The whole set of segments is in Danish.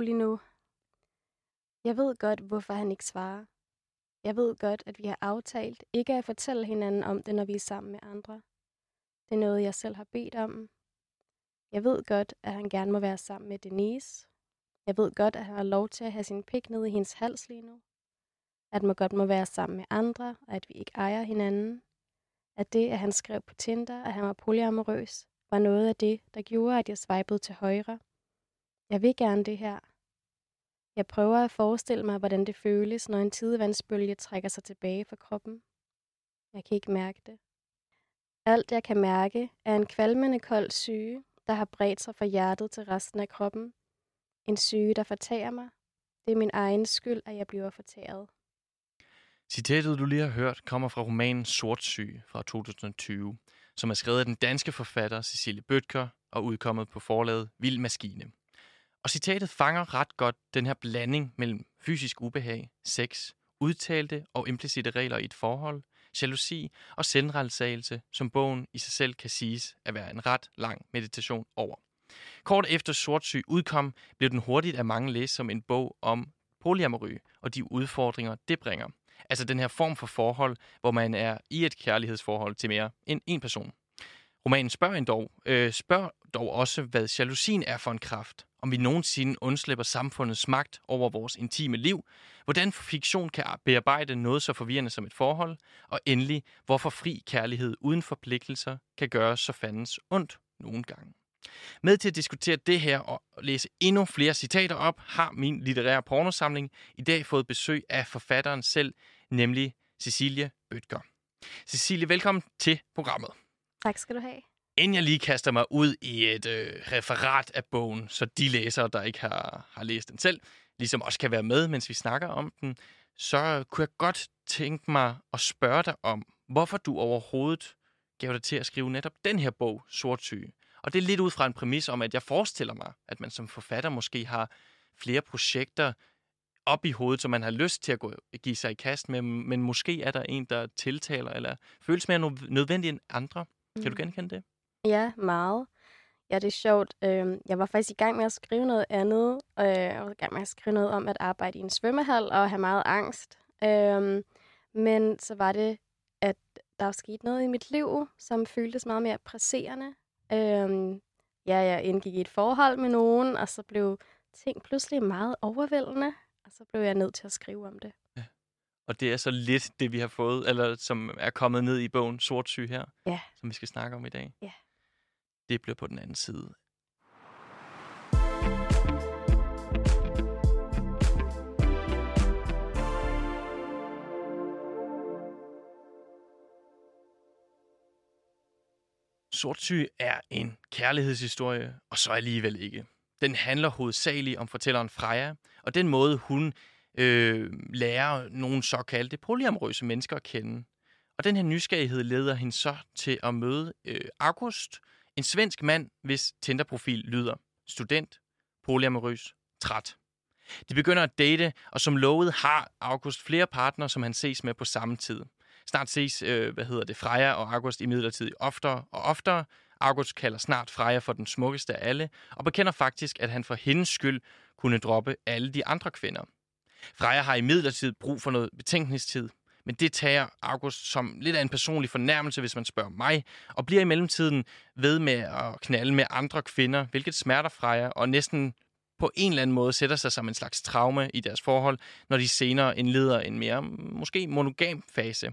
rolig nu. Jeg ved godt, hvorfor han ikke svarer. Jeg ved godt, at vi har aftalt ikke at fortælle hinanden om det, når vi er sammen med andre. Det er noget, jeg selv har bedt om. Jeg ved godt, at han gerne må være sammen med Denise. Jeg ved godt, at han har lov til at have sin pik nede i hendes hals lige nu. At man godt må være sammen med andre, og at vi ikke ejer hinanden. At det, at han skrev på Tinder, at han var polyamorøs, var noget af det, der gjorde, at jeg swipede til højre. Jeg vil gerne det her. Jeg prøver at forestille mig, hvordan det føles, når en tidevandsbølge trækker sig tilbage fra kroppen. Jeg kan ikke mærke det. Alt jeg kan mærke er en kvalmende kold syge, der har bredt sig fra hjertet til resten af kroppen. En syge, der fortager mig. Det er min egen skyld, at jeg bliver fortæret. Citatet, du lige har hørt, kommer fra romanen Sortsyge fra 2020, som er skrevet af den danske forfatter Cecilie Bøtker og udkommet på forlaget Vild Maskine. Og citatet fanger ret godt den her blanding mellem fysisk ubehag, sex, udtalte og implicite regler i et forhold, jalousi og selvrealisagelse, som bogen i sig selv kan siges at være en ret lang meditation over. Kort efter Sortsyg udkom, blev den hurtigt af mange læst som en bog om polyamory og de udfordringer, det bringer. Altså den her form for forhold, hvor man er i et kærlighedsforhold til mere end en person. Romanen spørger, en dog, øh, spørger dog også, hvad jalousien er for en kraft, om vi nogensinde undslipper samfundets magt over vores intime liv, hvordan fiktion kan bearbejde noget så forvirrende som et forhold, og endelig, hvorfor fri kærlighed uden forpligtelser kan gøre så fandens ondt nogle gange. Med til at diskutere det her og læse endnu flere citater op, har min litterære pornosamling i dag fået besøg af forfatteren selv, nemlig Cecilie Bøtger. Cecilie, velkommen til programmet. Tak skal du have. Inden jeg lige kaster mig ud i et øh, referat af bogen, så de læsere, der ikke har, har læst den selv, ligesom også kan være med, mens vi snakker om den, så kunne jeg godt tænke mig at spørge dig om, hvorfor du overhovedet gav dig til at skrive netop den her bog, Sortsyge. Og det er lidt ud fra en præmis om, at jeg forestiller mig, at man som forfatter måske har flere projekter op i hovedet, som man har lyst til at gå, give sig i kast med, men måske er der en, der tiltaler eller føles mere nødvendig end andre. Kan du mm. genkende det? Ja, meget. Ja, det er sjovt. Øhm, jeg var faktisk i gang med at skrive noget andet. Øh, jeg var i gang med at skrive noget om at arbejde i en svømmehal og have meget angst. Øhm, men så var det, at der var sket noget i mit liv, som føltes meget mere presserende. Øhm, ja, jeg indgik i et forhold med nogen, og så blev ting pludselig meget overvældende. Og så blev jeg nødt til at skrive om det. Ja. Og det er så lidt det, vi har fået, eller som er kommet ned i bogen Sort Syg her, ja. som vi skal snakke om i dag. Ja. Det bliver på den anden side. Sortsyg er en kærlighedshistorie, og så alligevel ikke. Den handler hovedsageligt om fortælleren Freja, og den måde, hun øh, lærer nogle såkaldte polyamorøse mennesker at kende. Og den her nysgerrighed leder hende så til at møde øh, August, en svensk mand, hvis Tinder-profil lyder student, polyamorøs, træt. De begynder at date, og som lovet har August flere partnere, som han ses med på samme tid. Snart ses, øh, hvad hedder det, Freja og August i midlertid oftere og oftere. August kalder snart Freja for den smukkeste af alle, og bekender faktisk, at han for hendes skyld kunne droppe alle de andre kvinder. Freja har i midlertid brug for noget betænkningstid, men det tager August som lidt af en personlig fornærmelse, hvis man spørger mig, og bliver i mellemtiden ved med at knalde med andre kvinder, hvilket smerter Freja, og næsten på en eller anden måde sætter sig som en slags traume i deres forhold, når de senere indleder en mere måske monogam fase.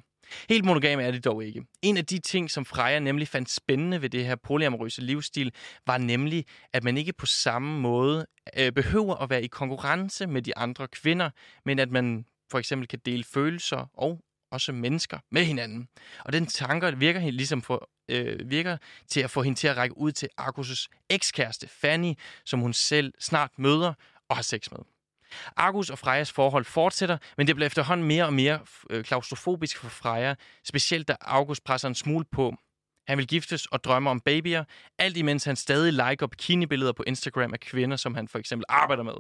Helt monogam er det dog ikke. En af de ting, som Freja nemlig fandt spændende ved det her polyamorøse livsstil, var nemlig, at man ikke på samme måde øh, behøver at være i konkurrence med de andre kvinder, men at man for eksempel kan dele følelser og også mennesker med hinanden. Og den tanker virker ligesom for, øh, virker til at få hende til at række ud til Argus' ekskæreste Fanny, som hun selv snart møder og har sex med. Argus og Frejas forhold fortsætter, men det bliver efterhånden mere og mere øh, klaustrofobisk for Freja, specielt da August presser en smule på. Han vil giftes og drømmer om babyer, alt imens han stadig liker bikinibilleder på Instagram af kvinder, som han for eksempel arbejder med.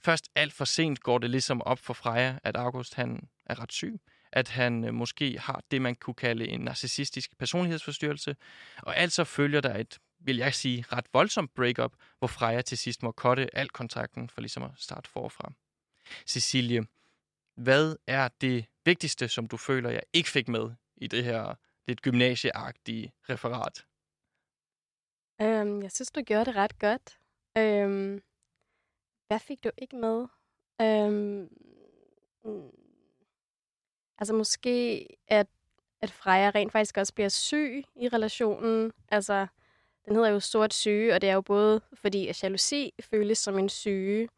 Først alt for sent går det ligesom op for Freja, at August han er ret syg, at han øh, måske har det, man kunne kalde en narcissistisk personlighedsforstyrrelse, og altså følger der et vil jeg sige, ret voldsomt breakup, hvor Freja til sidst må kotte al kontakten for ligesom at starte forfra. Cecilie, hvad er det vigtigste, som du føler, jeg ikke fik med i det her lidt gymnasieagtige referat? Øhm, jeg synes, du gjorde det ret godt. Øhm, hvad fik du ikke med? Øhm, mm. altså måske, at, at Freja rent faktisk også bliver syg i relationen. Altså, den hedder jo sort syge, og det er jo både fordi, at jalousi føles som en syge,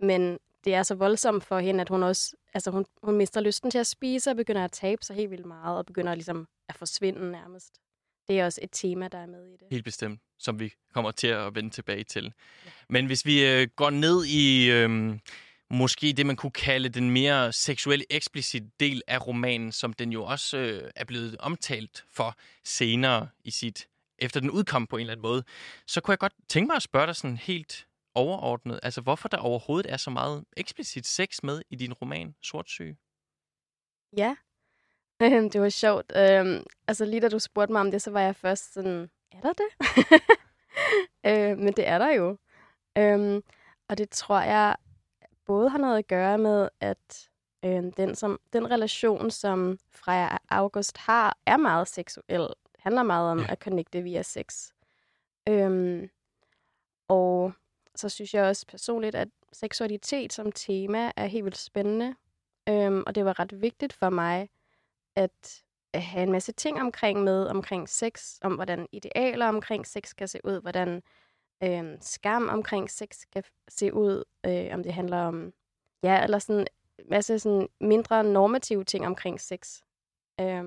men det er så voldsomt for hende, at hun også altså hun, hun mister lysten til at spise og begynder at tabe sig helt vildt meget og begynder ligesom at forsvinde nærmest. Det er også et tema, der er med i det. Helt bestemt, som vi kommer til at vende tilbage til. Ja. Men hvis vi øh, går ned i øh, måske det, man kunne kalde den mere seksuelle eksplicit del af romanen, som den jo også øh, er blevet omtalt for senere i sit, efter den udkom på en eller anden måde, så kunne jeg godt tænke mig at spørge dig sådan helt overordnet, altså hvorfor der overhovedet er så meget eksplicit sex med i din roman Sortsyge? Ja, det var sjovt. Øhm, altså lige da du spurgte mig om det, så var jeg først sådan, er der det? øh, men det er der jo. Øhm, og det tror jeg både har noget at gøre med, at øh, den, som, den relation, som Freja og August har, er meget seksuel. Handler meget om ja. at connecte via sex. Øhm, og så synes jeg også personligt, at seksualitet som tema er helt vildt spændende. Øhm, og det var ret vigtigt for mig at, at have en masse ting omkring med, omkring sex, om hvordan idealer omkring sex kan se ud, hvordan øh, skam omkring sex kan se ud, øh, om det handler om, ja, eller sådan en masse sådan mindre normative ting omkring sex. Øh,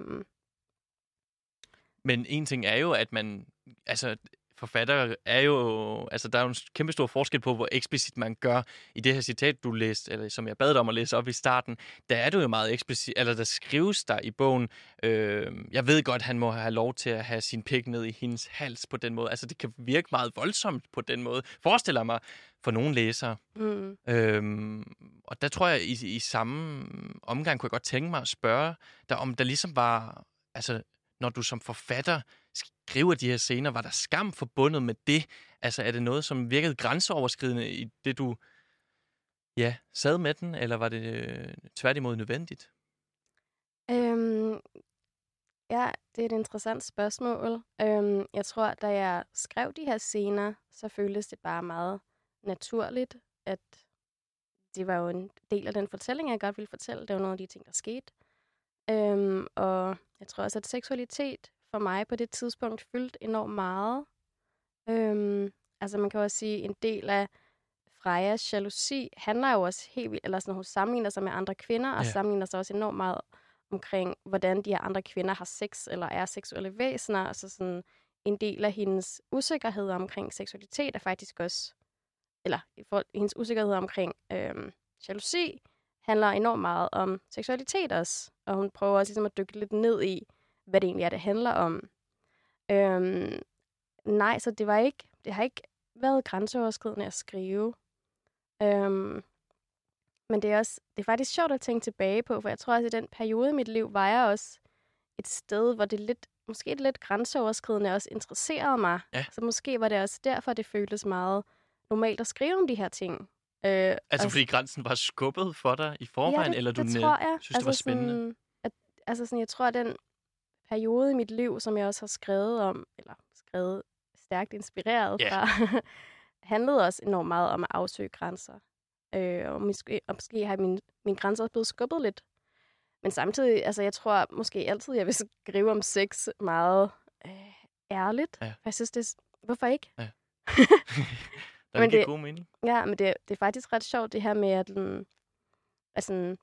Men en ting er jo, at man, altså forfatter er jo... Altså, der er jo en kæmpe stor forskel på, hvor eksplicit man gør i det her citat, du læste, eller som jeg bad dig om at læse op i starten. Der er du jo meget eksplicit, eller der skrives der i bogen, øh, jeg ved godt, han må have lov til at have sin pik ned i hendes hals på den måde. Altså, det kan virke meget voldsomt på den måde. Forestiller mig for nogle læsere. Mm. Øhm, og der tror jeg, i, i samme omgang kunne jeg godt tænke mig at spørge dig, om der ligesom var... Altså, når du som forfatter skriver de her scener, var der skam forbundet med det? Altså er det noget, som virkede grænseoverskridende i det, du ja, sad med den, eller var det øh, tværtimod nødvendigt? Øhm, ja, det er et interessant spørgsmål. Øhm, jeg tror, da jeg skrev de her scener, så føltes det bare meget naturligt, at det var jo en del af den fortælling, jeg godt ville fortælle. Det var nogle af de ting, der skete. Øhm, og jeg tror også, at seksualitet for mig på det tidspunkt fyldte enormt meget. Øhm, altså man kan også sige, en del af Frejas jalousi handler jo også helt vildt, eller sådan, hun sammenligner sig med andre kvinder, og ja. sammenligner sig også enormt meget omkring, hvordan de her andre kvinder har sex, eller er seksuelle væsener. Altså sådan, en del af hendes usikkerhed omkring seksualitet er faktisk også, eller for, hendes usikkerhed omkring øhm, jalousi, handler enormt meget om seksualitet også. Og hun prøver også ligesom at dykke lidt ned i, hvad det egentlig er, det handler om. Øhm, nej, så det var ikke, det har ikke været grænseoverskridende at skrive. Øhm, men det er også, det er faktisk sjovt at tænke tilbage på, for jeg tror også, at i den periode i mit liv var jeg også et sted, hvor det lidt, måske lidt grænseoverskridende også interesserede mig. Ja. Så måske var det også derfor, det føltes meget normalt at skrive om de her ting. Øh, altså, fordi grænsen var skubbet for dig i forvejen, ja, det, eller du det tror jeg. synes, altså, det var altså spændende? Sådan, at, altså sådan, jeg tror, at den periode i mit liv, som jeg også har skrevet om, eller skrevet stærkt inspireret yeah. fra, handlede også enormt meget om at afsøge grænser. Øh, og, måske, og måske har min, min grænser også blevet skubbet lidt. Men samtidig, altså jeg tror måske altid, jeg vil skrive om sex meget øh, ærligt. Ja. Jeg synes, det Hvorfor ikke? Ja. men det, god mening. Ja, men det, det er faktisk ret sjovt, det her med, at den, altså,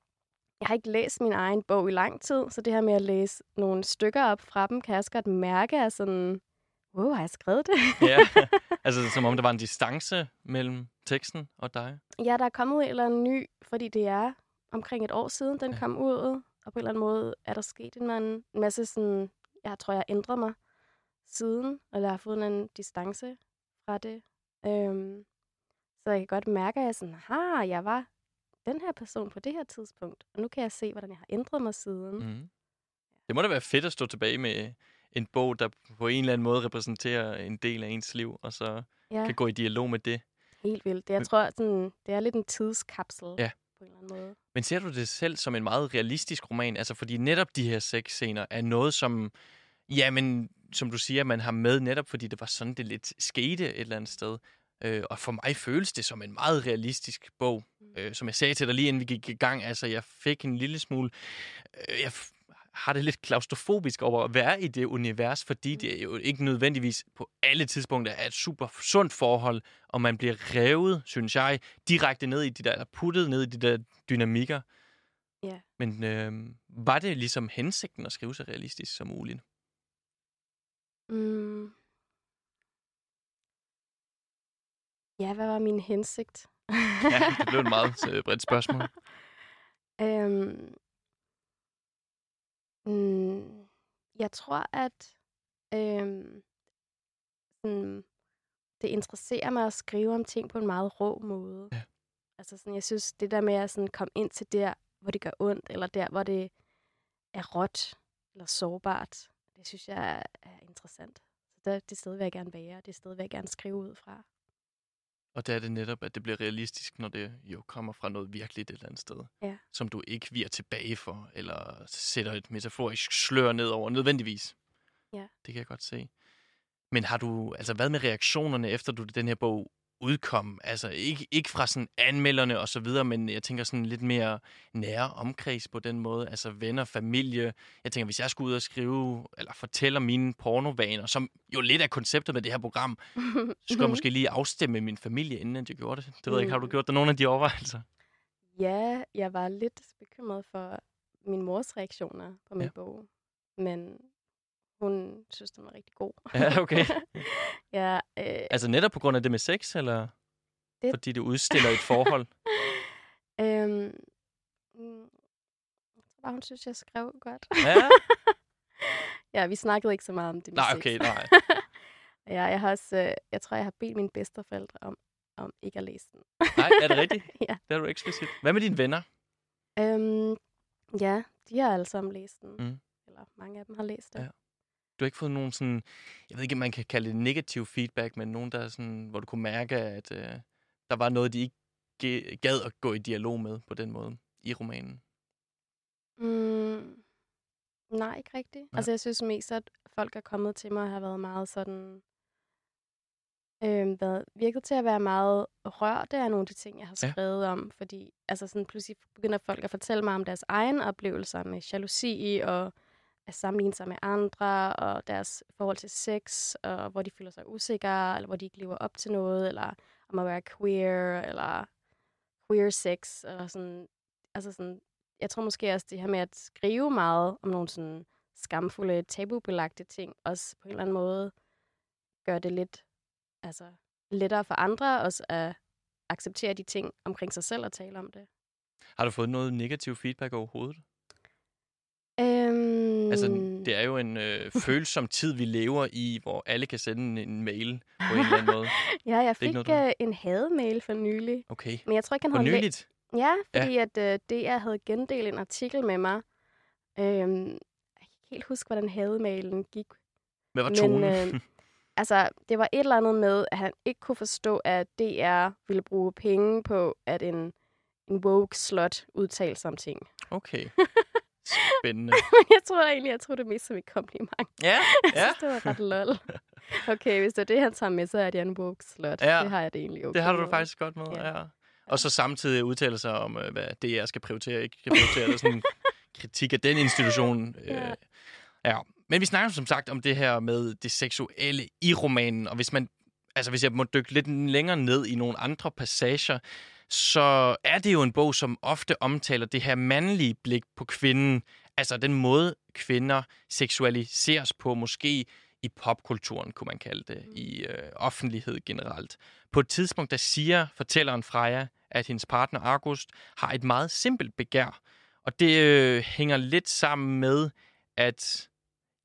jeg har ikke læst min egen bog i lang tid, så det her med at læse nogle stykker op fra dem, kan jeg også godt mærke, at sådan, wow, har jeg skrevet det? ja, altså som om der var en distance mellem teksten og dig. Ja, der er kommet en eller anden ny, fordi det er omkring et år siden, den ja. kom ud, og på en eller anden måde er der sket en, en masse sådan, jeg tror, jeg har ændret mig siden, og jeg har fået en distance fra det. Øhm, så jeg kan godt mærke, at jeg sådan, ha, jeg var den her person på det her tidspunkt, og nu kan jeg se, hvordan jeg har ændret mig siden. Mm. Det må da være fedt at stå tilbage med en bog, der på en eller anden måde repræsenterer en del af ens liv, og så Ja, kan gå i dialog med det. helt vildt. Det, jeg tror, sådan, det er lidt en tidskapsel Ja. på en eller anden måde. Men ser du det selv som en meget realistisk roman? Altså, fordi netop de her sexscener er noget, som, jamen, som du siger, man har med netop, fordi det var sådan, det lidt skete et eller andet sted. Øh, og for mig føles det som en meget realistisk bog. Øh, som jeg sagde til dig lige inden vi gik i gang, altså jeg fik en lille smule... Øh, jeg har det lidt klaustrofobisk over at være i det univers, fordi det er jo ikke nødvendigvis på alle tidspunkter er et super sundt forhold, og man bliver revet, synes jeg, direkte ned i de der, eller puttet ned i de der dynamikker. Ja. Men øh, var det ligesom hensigten at skrive så realistisk som muligt? Mm. Ja, hvad var min hensigt? Ja, det blev et meget øh, bredt spørgsmål. Øhm, mm, jeg tror, at øhm, sådan, det interesserer mig at skrive om ting på en meget rå måde. Ja. Altså sådan, jeg synes, det der med at sådan komme ind til der, hvor det gør ondt, eller der, hvor det er råt eller sårbart, det synes jeg er, er interessant. Så det, det sted vil jeg gerne være, det sted vil jeg gerne skrive ud fra. Og der er det netop, at det bliver realistisk, når det jo kommer fra noget virkeligt et eller andet sted. Ja. Som du ikke virer tilbage for, eller sætter et metaforisk slør ned over nødvendigvis. Ja. Det kan jeg godt se. Men har du, altså hvad med reaktionerne, efter du den her bog udkom? Altså ikke, ikke fra sådan anmelderne og så videre, men jeg tænker sådan lidt mere nære omkreds på den måde. Altså venner, familie. Jeg tænker, hvis jeg skulle ud og skrive, eller fortælle om mine pornovaner, som jo lidt er konceptet med det her program, så skulle jeg måske lige afstemme min familie, inden jeg gjorde det. Det ved jeg ikke, har du Mm. gjort dig nogle af de overvejelser? Ja, jeg var lidt bekymret for min mors reaktioner på min ja. bog. Men hun synes, den var rigtig god. Ja, okay. ja, øh, Altså netop på grund af det med sex, eller Det- fordi det udstiller et forhold? øhm, mm, bare, hun synes, jeg skrev godt. Ja. ja, vi snakkede ikke så meget om det med Nej, sex. okay, nej. ja, jeg har også, øh, jeg tror, jeg har bedt mine bedsteforældre om, om ikke at læse den. Nej, er det rigtigt? ja. Det er du eksplicit. Hvad med dine venner? Øhm, ja, de har alle sammen læst den. Mm. Eller mange af dem har læst det. Ja. Du har ikke fået nogen sådan, jeg ved ikke, om man kan kalde det negativ feedback, men nogen, der er sådan, hvor du kunne mærke, at øh, der var noget, de ikke gad at gå i dialog med på den måde i romanen. Mm, nej, ikke rigtigt. Ja. Altså, jeg synes mest, at folk er kommet til mig og har været meget sådan... Øh, været, virket til at være meget rørte af nogle af de ting, jeg har Ja. skrevet om. Fordi altså sådan, pludselig begynder folk at fortælle mig om deres egen oplevelser med jalousi og at sammenligne sig med andre, og deres forhold til sex, og hvor de føler sig usikre, eller hvor de ikke lever op til noget, eller om at være queer, eller queer sex, eller sådan, altså sådan, jeg tror måske også det her med at skrive meget om nogle sådan skamfulde, tabubelagte ting, også på en eller anden måde gør det lidt altså, lettere for andre også at acceptere de ting omkring sig selv og tale om det. Har du fået noget negativ feedback overhovedet? Øhm, Altså, det er jo en øh, følsom tid, vi lever i, hvor alle kan sende en- mail på en eller anden måde. ja, jeg fik noget, du- øh, en hademail for nylig, Okay. men jeg tror ikke, han For havde læ- nyligt? Ja, Ja. fordi at øh, DR havde gendelt en artikel med mig. Øhm, jeg kan ikke helt huske, hvordan hademailen gik. Hvad var Men, tonen? øh, Altså, det var et eller andet med, at han ikke kunne forstå, at DR ville bruge penge på, at en, en woke slot udtalte sig om ting. Okay. Spændende. Jeg tror egentlig, jeg tror det mest som et kompliment. Ja, Jeg ja. synes, det var ret lol. Okay, hvis det er det, han tager med, så er det woke slot. Ja. Det har jeg det egentlig okay Det har du med. det faktisk godt med, ja. Ja. Og så samtidig udtale sig om, øh, hvad DR skal prioritere og ikke skal prioritere. Det er sådan kritik af den institution. Ja. Øh, ja. Men vi snakker som sagt om det her med det seksuelle i romanen, og hvis man, altså hvis jeg må dykke lidt længere ned i nogle andre passager, så er det jo en bog, som ofte omtaler det her mandlige blik på kvinden, altså den måde, kvinder seksualiseres på, måske i popkulturen, kunne man kalde det, i øh, offentlighed generelt. På et tidspunkt, der siger fortælleren Freja, at hendes partner August har et meget simpelt begær. Og det øh, hænger lidt sammen med, at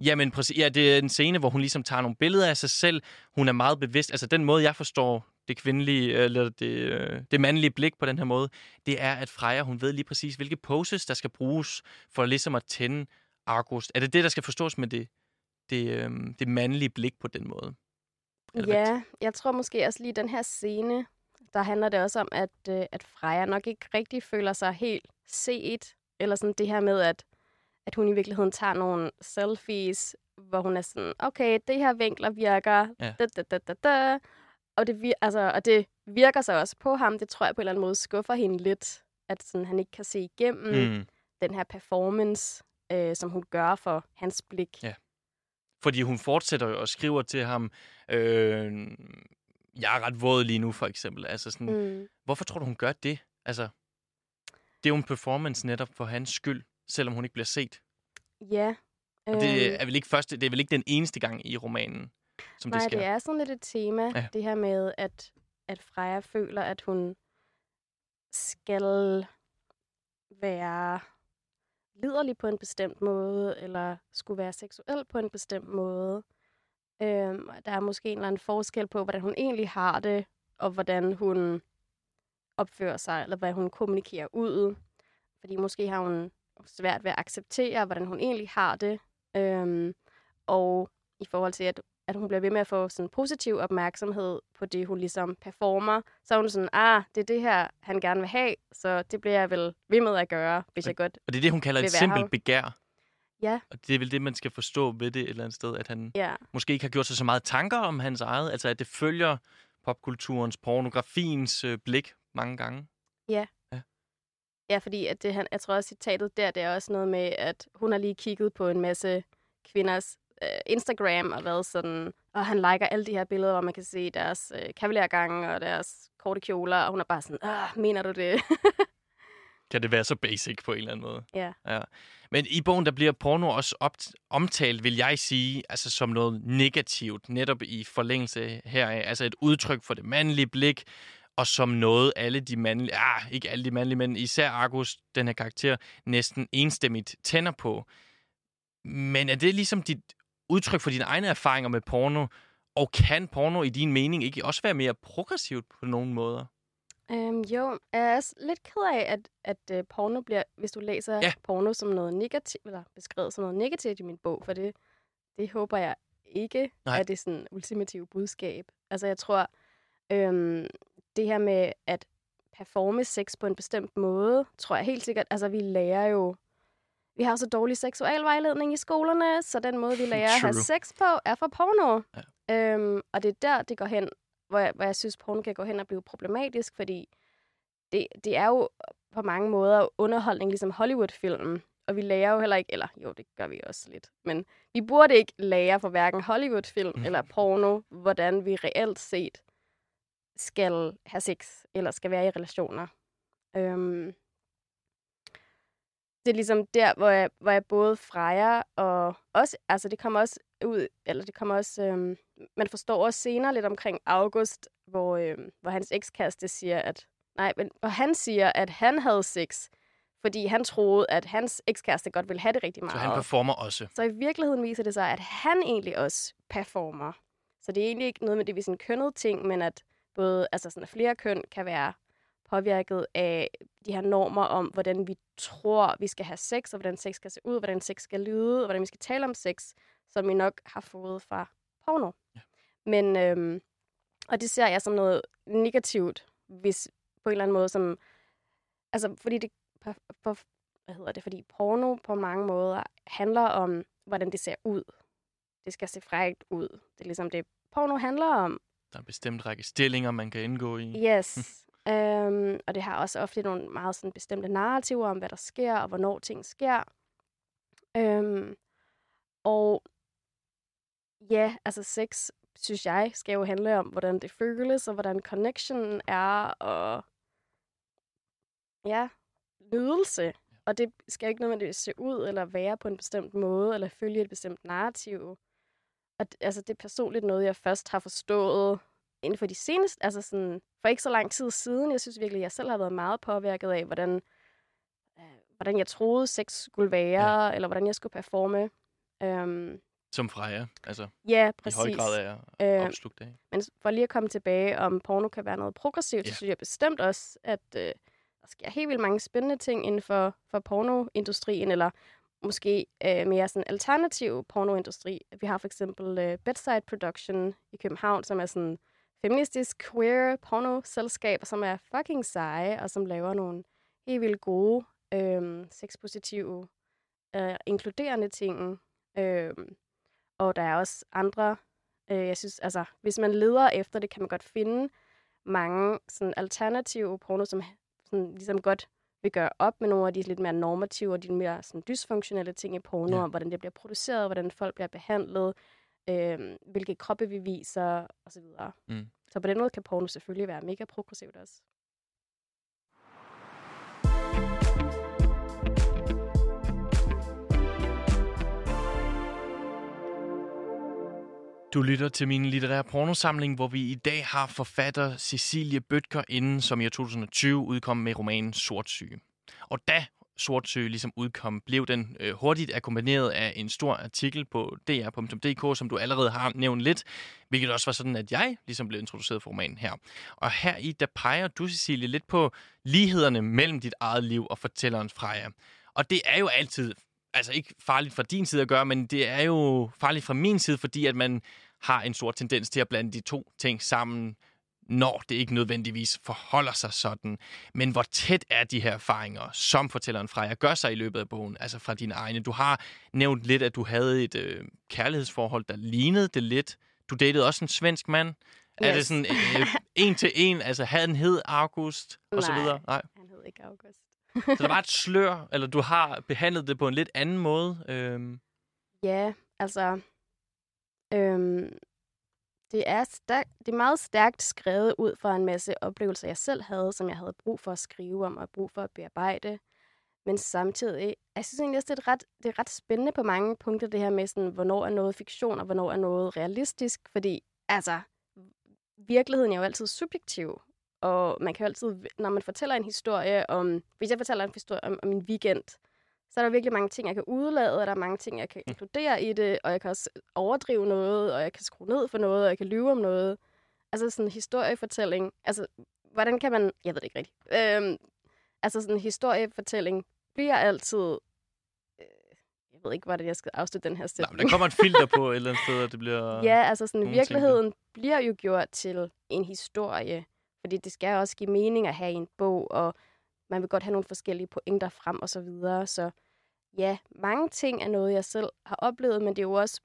Jamen præcis, ja, det er en scene, hvor hun ligesom tager nogle billeder af sig selv. Hun er meget bevidst. Altså den måde, jeg forstår det kvindelige, eller det, øh, det mandlige blik på den her måde, det er, at Freja, hun ved lige præcis, hvilke poses, der skal bruges for ligesom at tænde August. Er det det, der skal forstås med det, det, øh, det mandlige blik på den måde. Ja, rigtigt? jeg tror måske også lige den her scene, der handler det også om, at, øh, at Freja nok ikke rigtig føler sig helt set. Eller sådan det her med, at, at hun i virkeligheden tager nogle selfies, hvor hun er sådan, okay, det her vinkler virker, Ja. da, da, da, da, da. Og, det vir- altså, og det virker så også på ham. Det tror jeg på en eller anden måde skuffer hende lidt, at sådan, han ikke kan se igennem mm. Den her performance, øh, som hun gør for hans blik. Ja. Fordi hun fortsætter og skriver til ham, øh, jeg er ret våd lige nu, for eksempel. Altså sådan, mm. Hvorfor tror du, hun gør det? Altså, det er jo en performance netop for hans skyld, selvom hun ikke bliver set. Ja. Og øhm, det er vel ikke første, det er vel ikke den eneste gang i romanen, som Nej, det sker. det er sådan lidt et tema, Ja. det her med, at, at Freja føler, at hun skal være liderlig på en bestemt måde, eller skulle være seksuel på en bestemt måde. Øhm, og der er måske en eller anden forskel på, hvordan hun egentlig har det, og hvordan hun opfører sig, eller hvad hun kommunikerer ud. Fordi måske har hun svært ved at acceptere, hvordan hun egentlig har det. Øhm, og i forhold til, at, at hun bliver ved med at få sådan positiv opmærksomhed på det, hun ligesom performer, så er hun sådan, ah, det er det her, han gerne vil have, så det bliver jeg vel ved med at gøre, hvis jeg godt... Og det er det, hun kalder et simpelt her. begær. Ja. Og det er vel det, man skal forstå ved det et eller andet sted, at han Ja, måske ikke har gjort sig så meget tanker om hans eget, altså at det følger popkulturens, pornografiens øh, blik mange gange. ja fordi at det, han, jeg tror også, citatet der, det er også noget med, at hun har lige kigget på en masse kvinders Instagram og været sådan, og han liker alle de her billeder, hvor man kan se deres øh, kavalergange og deres korte kjoler, og hun er bare sådan, ah, mener du det? Kan det være så basic på en eller anden måde? ja. Ja. Men i bogen, der bliver porno også op- omtalt, vil jeg sige, altså som noget negativt, netop i forlængelse heraf. Altså et udtryk for det mandlige blik, og som noget alle de mandlige, ah, ikke alle de mandlige, men især Argus, den her karakter, næsten enstemmigt tænder på. Men er det ligesom dit udtryk for dine egne erfaringer med porno, og kan porno i din mening ikke også være mere progressivt på nogle måder? Øhm, jo, jeg er også lidt ked af, at, at uh, porno bliver, hvis du læser Ja. ja. porno som noget negativt, eller beskrevet som noget negativt i min bog, for det, det håber jeg ikke, Nej. er det sådan ultimative budskab. Altså jeg tror, øhm, det her med at performe sex på en bestemt måde, tror jeg helt sikkert, altså vi lærer jo, vi har så dårlig seksualvejledning i skolerne, så den måde, vi lærer at have sex på, er fra porno. Ja. Øhm, og det er der, det går hen, hvor jeg, hvor jeg synes, porno kan gå hen og blive problematisk, fordi det, det er jo på mange måder underholdning, ligesom Hollywood-film. Og vi lærer jo heller ikke, eller jo, det gør vi også lidt, men vi burde ikke lære for hverken Hollywood-film Mm. eller porno, hvordan vi reelt set skal have sex, eller skal være i relationer. Øhm, det er ligesom der, hvor jeg, hvor jeg både Freja og også, altså det kommer også ud, eller det kommer også, øhm, man forstår også senere lidt omkring August, hvor, øhm, hvor hans ekskæreste siger, at, nej, men hvor han siger, at han havde sex, fordi han troede, at hans ekskæreste godt ville have det rigtig meget. Så han performer også. Så i virkeligheden viser det sig, at han egentlig også performer. Så det er egentlig ikke noget med det, vi sådan kønnet ting, men at både altså sådan, at flere køn kan være påvirket af de her normer om, hvordan vi tror, vi skal have sex, og hvordan sex skal se ud, hvordan sex skal lyde, og hvordan vi skal tale om sex, som vi nok har fået fra porno. Ja. Men, øhm, og det ser jeg som noget negativt, hvis på en eller anden måde, som, altså fordi det, på, på, hvad hedder det, fordi porno på mange måder handler om, hvordan det ser ud. Det skal se frækt ud. Det er ligesom det, porno handler om. Der er en bestemt række stillinger, man kan indgå i. Yes. øhm, og det har også ofte nogle meget sådan bestemte narrativer om, hvad der sker, og hvornår ting sker. Øhm, og ja, altså sex, synes jeg, skal jo handle om, hvordan det føles, og hvordan connection er, og ja, nydelse. Og det skal ikke nødvendigvis se ud, eller være på en bestemt måde, eller følge et bestemt narrativ. Og det, altså, det er personligt noget, jeg først har forstået inden for de seneste, altså sådan, for ikke så lang tid siden. Jeg synes virkelig, jeg selv har været meget påvirket af, hvordan, øh, hvordan jeg troede sex skulle være, ja. eller hvordan jeg skulle performe. Øhm, Som Freja, altså ja, i præcis. høj grad er Øh, opslugt af. Men for lige at komme tilbage, om porno kan være noget progressivt, Ja. så synes jeg bestemt også, at øh, der sker helt vildt mange spændende ting inden for, for pornoindustrien, eller måske øh, mere sådan alternativ pornoindustri. Vi har for eksempel øh, Bedside Production i København, som er sådan feministisk queer pornoselskab, som er fucking seje, og som laver nogle helt vildt gode, øh, sexpositive, øh, inkluderende ting. Øh, og der er også andre, øh, jeg synes, altså, hvis man leder efter det, kan man godt finde mange sådan alternative porno, som sådan, ligesom godt vil gøre op med nogle af de lidt mere normative og de mere sådan, dysfunktionelle ting i porno, ja. om hvordan det bliver produceret, hvordan folk bliver behandlet, øh, hvilke kroppe vi viser, osv. Mm. Så på den måde kan porno selvfølgelig være mega progressivt også. Du lytter til min litterære pornosamling, hvor vi i dag har forfatter Cecilie Bøtker inden, som i 2020 udkom med romanen Sortsyge. Og da Sortsyge ligesom udkom, blev den øh, hurtigt akkompagneret af en stor artikel på dr.dk, som du allerede har nævnt lidt, hvilket også var sådan, at jeg ligesom blev introduceret for romanen her. Og her i, der peger du, Cecilie, lidt på lighederne mellem dit eget liv og fortælleren Freja. Og det er jo altid altså ikke farligt fra din side at gøre, men det er jo farligt fra min side, fordi at man har en stor tendens til at blande de to ting sammen, når det ikke nødvendigvis forholder sig sådan. Men hvor tæt er de her erfaringer, som fortælleren Freja gør sig i løbet af bogen, altså fra dine egne? Du har nævnt lidt, at du havde et øh, kærlighedsforhold, der lignede det lidt. Du datede også en svensk mand. Yes. Er det sådan øh, en til en? Altså, havde han hed August? Og Nej, så videre? Nej, han hed ikke August. så der var et slør, eller du har behandlet det på en lidt anden måde? Øhm. Ja, altså... Øhm, det, er stærk, det er meget stærkt skrevet ud fra en masse oplevelser, jeg selv havde, som jeg havde brug for at skrive om og brug for at bearbejde. Men samtidig, jeg synes egentlig også, det er, ret, det er ret spændende på mange punkter, det her med, sådan, hvornår er noget fiktion, og hvornår er noget realistisk. Fordi, altså, virkeligheden er jo altid subjektiv. Og man kan jo altid, når man fortæller en historie om, hvis jeg fortæller en historie om, om en weekend, så er der virkelig mange ting, jeg kan udlade, og der er mange ting, jeg kan mm. inkludere i det, og jeg kan også overdrive noget, og jeg kan skrue ned for noget, og jeg kan lyve om noget. Altså sådan en historiefortælling. Altså, hvordan kan man... Jeg ved det ikke rigtigt. Øhm, altså sådan en historiefortælling bliver altid... Øh, jeg ved ikke, hvordan jeg skal afslutte den her stemme. Nej, men der kommer et filter på et eller andet sted, og det bliver... Ja, altså sådan virkeligheden ting, bliver jo gjort til en historie, fordi det skal også give mening at have en bog, og man vil godt have nogle forskellige pointer frem og så videre. Så ja, mange ting er noget, jeg selv har oplevet, men det er jo også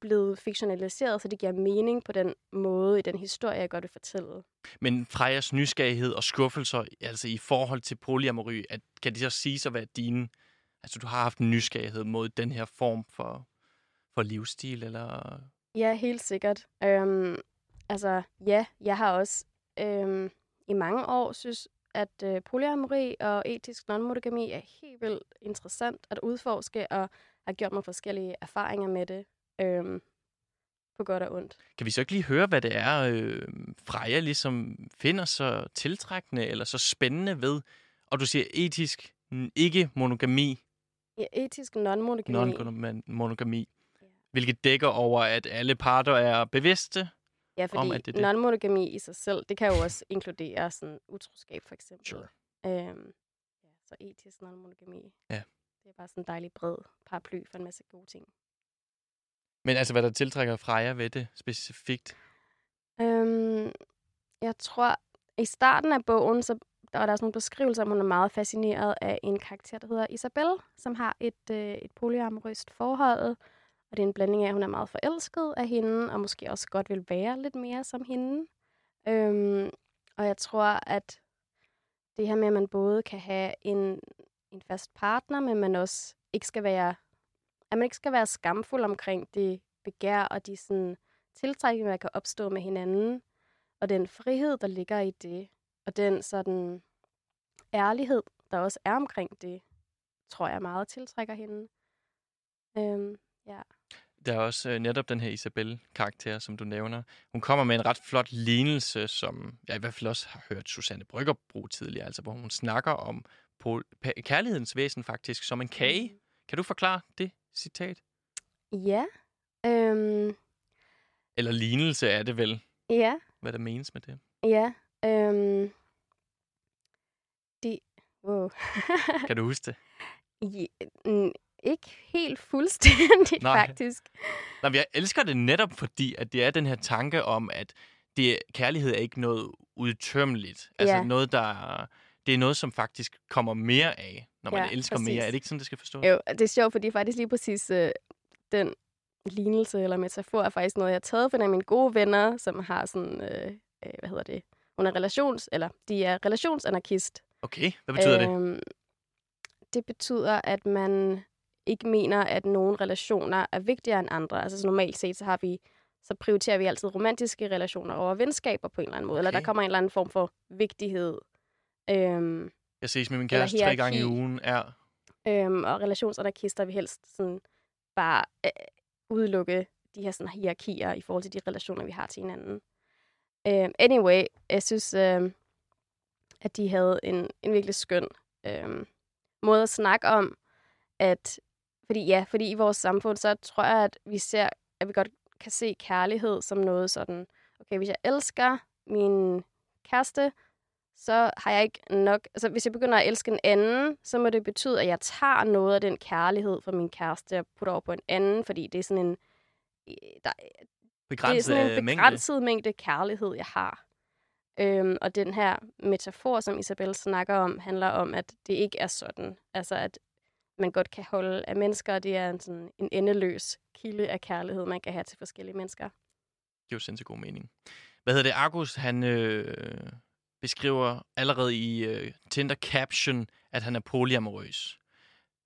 blevet fiktionaliseret, så det giver mening på den måde i den historie, jeg godt vil fortælle. Men Frejas nysgerrighed og skuffelser, altså i forhold til polyamory, at, kan det så sige at være dine? Altså du har haft en nysgerrighed mod den her form for, for livsstil, eller? Ja, helt sikkert. Øhm, altså ja, jeg har også øhm, i mange år synes, at øh, polyamori og etisk non-monogami er helt vildt interessant at udforske, og har gjort mig forskellige erfaringer med det, øh, på godt og ondt. Kan vi så ikke lige høre, hvad det er, øh, Freja ligesom finder så tiltrækkende eller så spændende ved, og du siger etisk ikke monogami? Ja, etisk non-monogami. Non-monogami. Ja. Hvilket dækker over, at alle parter er bevidste Ja, fordi om, at det, det. non-monogami i sig selv, det kan jo også inkludere sådan utroskab, for eksempel. Sure. Øhm, ja, så etisk non-monogami. Ja. Det er bare sådan en dejlig bred paraply for en masse gode ting. Men altså, hvad der tiltrækker Freja ved det specifikt? Øhm, jeg tror, i starten af bogen, så der var der sådan nogle beskrivelser, om hun er meget fascineret af en karakter, der hedder Isabel, som har et, øh, et polyamorøst forhold, og det er en blanding af, at hun er meget forelsket af hende, og måske også godt vil være lidt mere som hende. Øhm, og jeg tror, at det her med, at man både kan have en, en fast partner, men man også ikke skal være, at man ikke skal være skamfuld omkring det begær og de sådan, tiltrækninger, der kan opstå med hinanden, og den frihed, der ligger i det, og den sådan ærlighed, der også er omkring det, tror jeg meget tiltrækker hende. Øhm, ja. Der er også øh, netop den her Isabel-karakter, som du nævner. Hun kommer med en ret flot lignelse, som jeg i hvert fald også har hørt Susanne Brygger bruge tidligere, altså hvor hun snakker om på kærlighedens væsen faktisk som en kage. Mm. Kan du forklare det citat? Ja. Øhm... Eller lignelse er det vel? Ja. Hvad der menes med det? Ja. Øhm... De... Wow. kan du huske det? Ja, ikke helt fuldstændigt, Nej. faktisk. Nej, men jeg elsker det netop, fordi at det er den her tanke om, at det, kærlighed er ikke noget udtømmeligt. Altså Ja. noget, der... Det er noget, som faktisk kommer mere af, når man Ja, elsker præcis. mere. Er det ikke sådan, det skal forstås? Jo, det er sjovt, fordi faktisk lige præcis øh, den lignelse eller metafor er faktisk noget, jeg har taget fra en af mine gode venner, som har sådan, øh, øh, hvad hedder det, hun er relations, eller de er relationsanarkist. Okay, hvad betyder det? Øhm, det betyder, at man ikke mener, at nogle relationer er vigtigere end andre. Altså så normalt set, så har vi så prioriterer vi altid romantiske relationer over venskaber på en eller anden måde. Okay. Eller der kommer en eller anden form for vigtighed. Øhm, Jeg ses med min kæreste tre gange i ugen. Ja. øhm, og relationsanarkister vil helst sådan bare øh, udelukke de her sådan, hierarkier i forhold til de relationer, vi har til hinanden. Øhm, anyway, jeg synes, øhm, at de havde en, en virkelig skøn øhm, måde at snakke om, at fordi ja, fordi i vores samfund, så tror jeg, at vi ser, at vi godt kan se kærlighed som noget sådan, okay, hvis jeg elsker min kæreste, så har jeg ikke nok... Altså, hvis jeg begynder at elske en anden, så må det betyde, at jeg tager noget af den kærlighed fra min kæreste og putter over på en anden, fordi det er sådan en... Der, det er Begrænset sådan en øh, begrænset mængde. mængde kærlighed, jeg har. Øhm, og den her metafor, som Isabel snakker om, handler om, at det ikke er sådan. Altså, at man godt kan holde af mennesker, og det er en, sådan en endeløs kilde af kærlighed, man kan have til forskellige mennesker. Det er jo sindssygt god mening. Hvad hedder det? Argus, han øh, beskriver allerede i øh, Tinder Caption, at han er polyamorøs.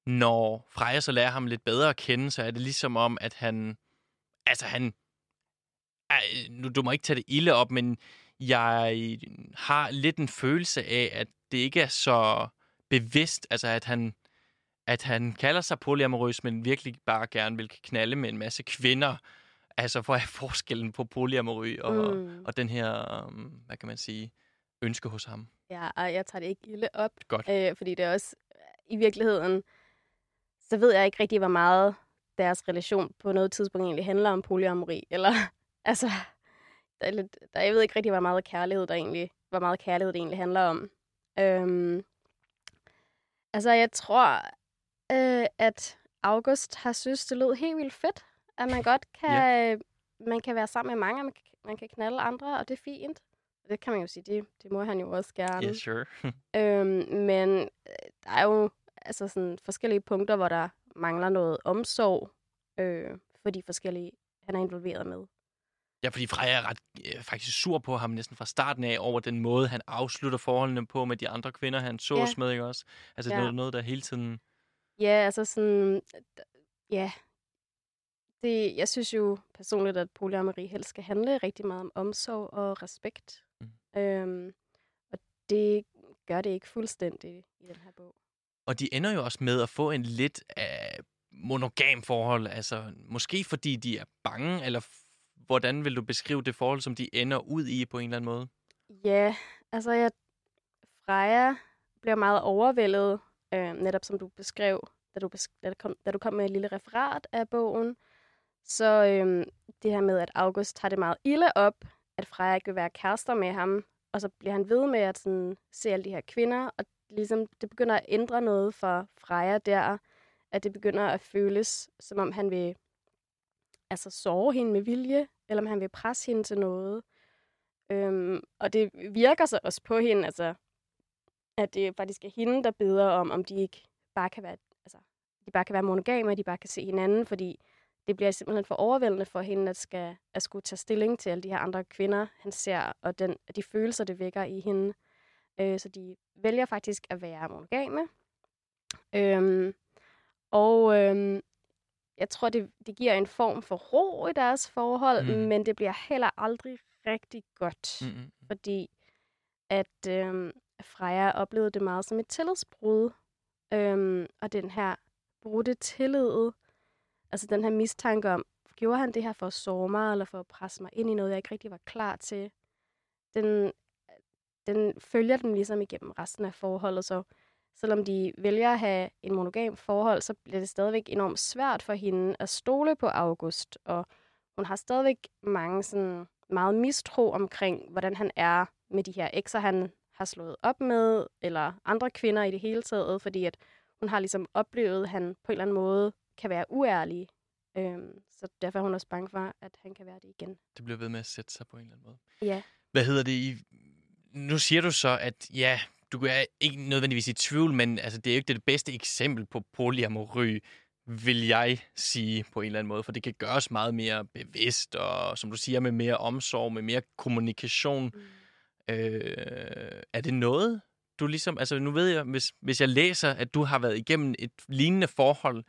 Når Freja så lærer ham lidt bedre at kende, så er det ligesom om, at han... Altså, han... Ej, nu, du må ikke tage det ilde op, men jeg har lidt en følelse af, at det ikke er så bevidst, altså at han, at han kalder sig polyamorøs, men virkelig bare gerne vil knalde med en masse kvinder. Altså, hvor er forskellen på polyamorø og, mm. og den her, um, hvad kan man sige, ønske hos ham? Ja, og jeg tager det ikke ilde op, Godt. øh, fordi det er også i virkeligheden, så ved jeg ikke rigtig, hvor meget deres relation på noget tidspunkt egentlig handler om polyamori. Eller, altså, der er lidt, der, jeg ved ikke rigtig, hvor meget kærlighed der egentlig, hvor meget kærlighed det egentlig handler om. Øhm, altså, jeg tror, øh, at August har synes, det lød helt vildt fedt, at man godt kan, ja. man kan være sammen med mange, og man kan, man kan knalde andre, og det er fint. Det kan man jo sige, det, det må han jo også gerne. Yeah, sure. Øhm, men øh, der er jo altså sådan forskellige punkter, hvor der mangler noget omsorg øh, for de forskellige, han er involveret med. Ja, fordi Freja er ret, øh, faktisk sur på ham næsten fra starten af, over den måde, han afslutter forholdene på med de andre kvinder, han sås Ja. med, ikke også? Altså, Ja. noget, noget, der hele tiden... Ja, altså sådan, ja, det, jeg synes jo personligt, at polyamori helst skal handle rigtig meget om omsorg og respekt. Mm. Øhm, og det gør det ikke fuldstændig i den her bog. Og de ender jo også med at få en lidt af monogam forhold. Altså, måske fordi de er bange, eller hvordan vil du beskrive det forhold, som de ender ud i på en eller anden måde? Ja, altså jeg, Freja bliver meget overvældet, øh, netop som du beskrev, da du, besk- da, du kom, da du kom med et lille referat af bogen. Så øh, det her med, at August tager det meget ilde op, at Freja ikke vil være kærester med ham, og så bliver han ved med at sådan, se alle de her kvinder, og ligesom, det begynder at ændre noget for Freja der, at det begynder at føles, som om han vil altså sove hende med vilje, eller om han vil presse hende til noget. Øhm, og det virker så også på hende, altså, at det faktisk er hende, der beder om, om de ikke bare kan være, altså, de bare kan være monogame, og de bare kan se hinanden, fordi det bliver simpelthen for overvældende for hende, at, skal, at skulle tage stilling til alle de her andre kvinder, han ser, og den, de følelser, det vækker i hende. Øh, så de vælger faktisk at være monogame. Øhm, og øhm, jeg tror, det, det giver en form for ro i deres forhold, Mm. men det bliver heller aldrig rigtig godt, mm. Mm-mm. fordi at øhm, Freja oplevede det meget som et tillidsbrud, øhm, og den her brudte tillid, altså den her mistanke om, gjorde han det her for at såre mig, eller for at presse mig ind i noget, jeg ikke rigtig var klar til, den, den følger den ligesom igennem resten af forholdet, så selvom de vælger at have en monogam forhold, så bliver det stadigvæk enormt svært for hende at stole på August, og hun har stadigvæk mange sådan meget mistro omkring, hvordan han er med de her ekser, han har slået op med, eller andre kvinder i det hele taget, fordi at hun har ligesom oplevet, at han på en eller anden måde kan være uærlig. Øhm, så derfor er hun også bange for, at han kan være det igen. Det bliver ved med at sætte sig på en eller anden måde. Ja. Hvad hedder det? I... Nu siger du så, at ja, du er ikke nødvendigvis i tvivl, men altså, det er jo ikke det bedste eksempel på polyamory, vil jeg sige på en eller anden måde, for det kan gøres meget mere bevidst, og som du siger, med mere omsorg, med mere kommunikation. Mm. Øh, er det noget, du ligesom, altså nu ved jeg, hvis, hvis jeg læser, at du har været igennem et lignende forhold,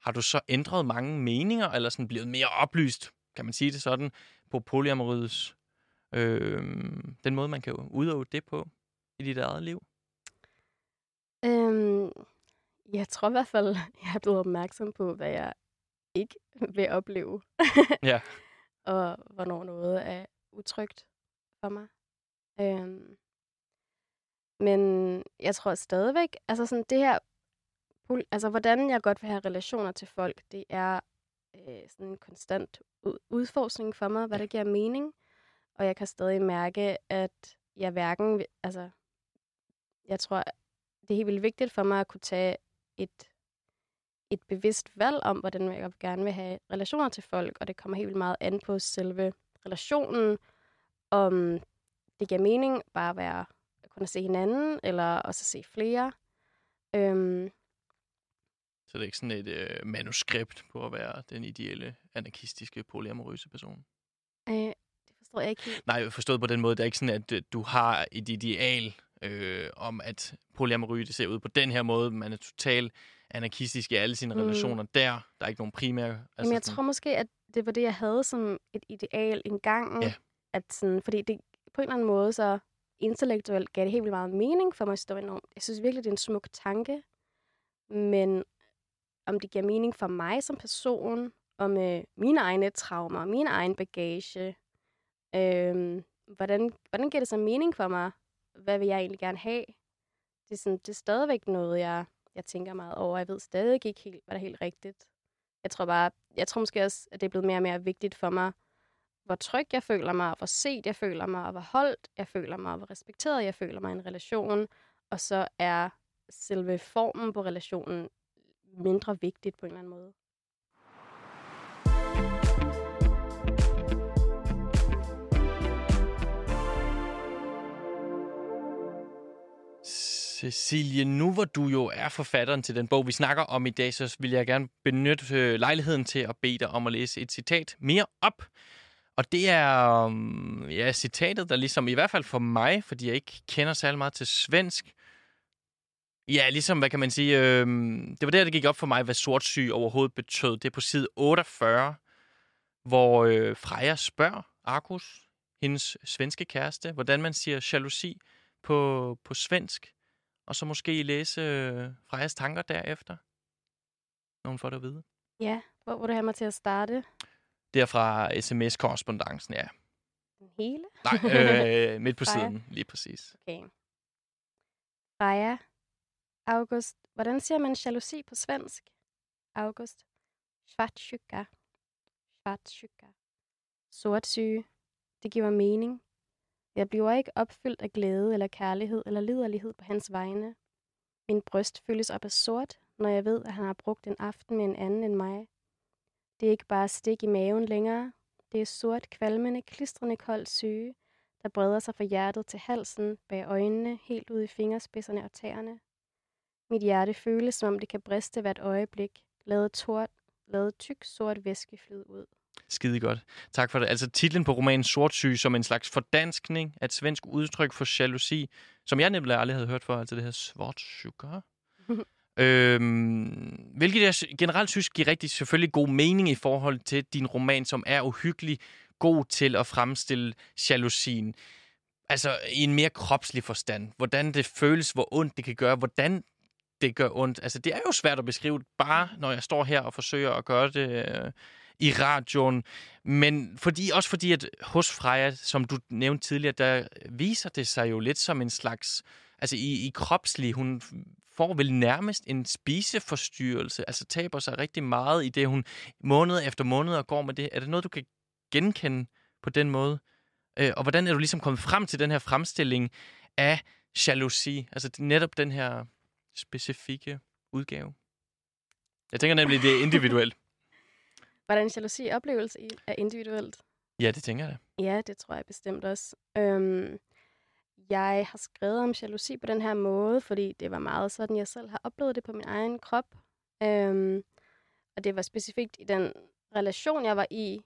har du så ændret mange meninger, eller sådan blevet mere oplyst, kan man sige det sådan, på polyamorydets, øh, den måde, man kan udøve det på i dit eget liv? Øhm, jeg tror i hvert fald, jeg er blevet opmærksom på, hvad jeg ikke vil opleve. ja. Og hvornår noget er utrygt for mig. Øhm, men jeg tror stadigvæk, altså sådan det her, altså hvordan jeg godt vil have relationer til folk, det er øh, sådan en konstant udforskning for mig, hvad der giver mening. Og jeg kan stadig mærke, at jeg hverken, altså jeg tror, det er helt vildt vigtigt for mig at kunne tage et, et bevidst valg om, hvordan jeg gerne vil have relationer til folk, og det kommer helt vildt meget an på selve relationen, om det giver mening bare at være at kunne se hinanden, eller også at se flere. Øhm, så det er ikke sådan et øh, manuskript på at være den ideelle, anarkistiske, polyamorøse person? Øh, det forstår jeg ikke helt. Nej, forstået på den måde, det er ikke sådan, at øh, du har et ideal øh, om, at polyamory det ser ud på den her måde. Man er totalt anarkistisk i alle sine mm. relationer der. Der er ikke nogen primære... Altså Jamen, jeg sådan... tror måske, at det var det, jeg havde som et ideal engang. Ja. At sådan, fordi det på en eller anden måde, så intellektuelt gav det helt vildt meget mening for mig at stå enormt. Jeg synes virkelig, det er en smuk tanke. Men om det giver mening for mig som person, og med mine egne traumer, min egen bagage, øhm, hvordan, hvordan giver det så mening for mig hvad vil jeg egentlig gerne have? Det er, sådan, det er stadigvæk noget, jeg, jeg tænker meget over. Jeg ved stadig ikke helt, hvad der er helt rigtigt. Jeg tror bare, jeg tror måske også, at det er blevet mere og mere vigtigt for mig, hvor tryg jeg føler mig, hvor set jeg føler mig, og hvor holdt jeg føler mig, og hvor respekteret jeg føler mig i en relation. Og så er selve formen på relationen mindre vigtigt på en eller anden måde. Cecilie, nu hvor du jo er forfatteren til den bog, vi snakker om i dag, så vil jeg gerne benytte øh, lejligheden til at bede dig om at læse et citat mere op. Og det er um, ja, citatet, der ligesom, i hvert fald for mig, fordi jeg ikke kender særlig meget til svensk, Ja, ligesom, hvad kan man sige, øh, det var der, det gik op for mig, hvad sortsyg overhovedet betød. Det er på side 48, hvor øh, Freja spørger Arkus, hendes svenske kæreste, hvordan man siger jalousi på, på svensk og så måske læse øh, Frejas tanker derefter, når hun får det at vide. Ja, hvor vil du have mig til at starte? Det er fra sms-korrespondancen, ja. Den hele? Nej, øh, midt på Freja. siden, lige præcis. Okay. Freja, August, hvordan siger man jalousi på svensk? August, svartsjuka, svartsjuka, sortsyge. Det giver mening. Jeg bliver ikke opfyldt af glæde eller kærlighed eller liderlighed på hans vegne. Min bryst fyldes op af sort, når jeg ved, at han har brugt en aften med en anden end mig. Det er ikke bare stik i maven længere. Det er sort, kvalmende, klistrende koldt syge, der breder sig fra hjertet til halsen, bag øjnene, helt ud i fingerspidserne og tæerne. Mit hjerte føles, som om det kan briste hvert øjeblik, lavet, tort, lavet tyk sort væske flyde ud. Skide godt. Tak for det. Altså titlen på romanen Sortsyg som en slags fordanskning af et svensk udtryk for jalousi, som jeg nemlig aldrig havde hørt for, altså det her svartsjuka. øhm, hvilket jeg generelt synes giver rigtig selvfølgelig god mening i forhold til din roman, som er uhyggelig god til at fremstille jalousien. Altså i en mere kropslig forstand. Hvordan det føles, hvor ondt det kan gøre, hvordan det gør ondt. Altså det er jo svært at beskrive, bare når jeg står her og forsøger at gøre det... Øh, i radioen. Men fordi, også fordi, at hos Freja, som du nævnte tidligere, der viser det sig jo lidt som en slags... Altså i, i kropslig, hun får vel nærmest en spiseforstyrrelse, altså taber sig rigtig meget i det, hun måned efter måned går med det. Er det noget, du kan genkende på den måde? Øh, og hvordan er du ligesom kommet frem til den her fremstilling af jalousi? Altså netop den her specifikke udgave? Jeg tænker nemlig, det er individuelt. Hvordan jalousi oplevelse er individuelt? Ja, det tænker jeg da. Ja, det tror jeg bestemt også. Øhm, jeg har skrevet om jalousi på den her måde, fordi det var meget sådan, jeg selv har oplevet det på min egen krop. Øhm, og det var specifikt i den relation, jeg var i.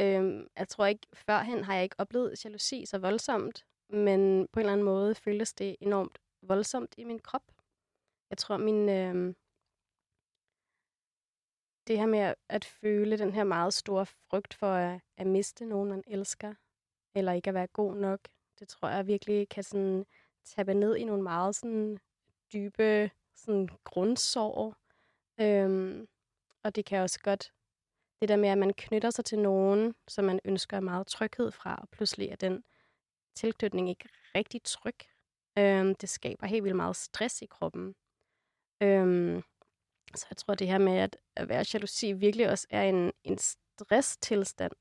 Øhm, jeg tror ikke, førhen har jeg ikke oplevet jalousi så voldsomt, men på en eller anden måde føltes det enormt voldsomt i min krop. Jeg tror, min... Øhm, det her med at- at føle den her meget store frygt for at, at miste nogen, man elsker, eller ikke at være god nok, det tror jeg virkelig kan sådan tabe ned i nogle meget sådan dybe sådan grundsorg. Øhm, og det kan også godt, det der med, at man knytter sig til nogen, som man ønsker meget tryghed fra, og pludselig er den tilknytning ikke rigtig tryg. Øhm, det skaber helt vildt meget stress i kroppen. Øhm, så jeg tror, det her med at, at være jalousi virkelig også er en, en stresstilstand,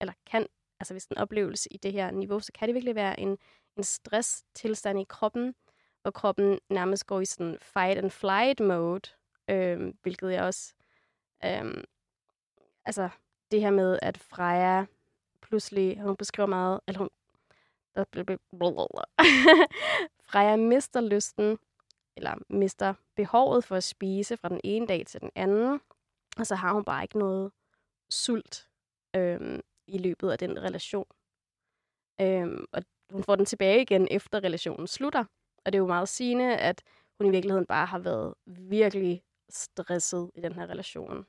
eller kan, altså hvis en oplevelse i det her niveau, så kan det virkelig være en, en stresstilstand i kroppen, hvor kroppen nærmest går i sådan fight and flight mode, øh, hvilket jeg også, øh, altså det her med, at Freja pludselig, hun beskriver meget, eller hun, Freja mister lysten, eller mister behovet for at spise fra den ene dag til den anden, og så har hun bare ikke noget sult øhm, i løbet af den relation. Øhm, og hun får den tilbage igen, efter relationen slutter. Og det er jo meget sigende, at hun i virkeligheden bare har været virkelig stresset i den her relation.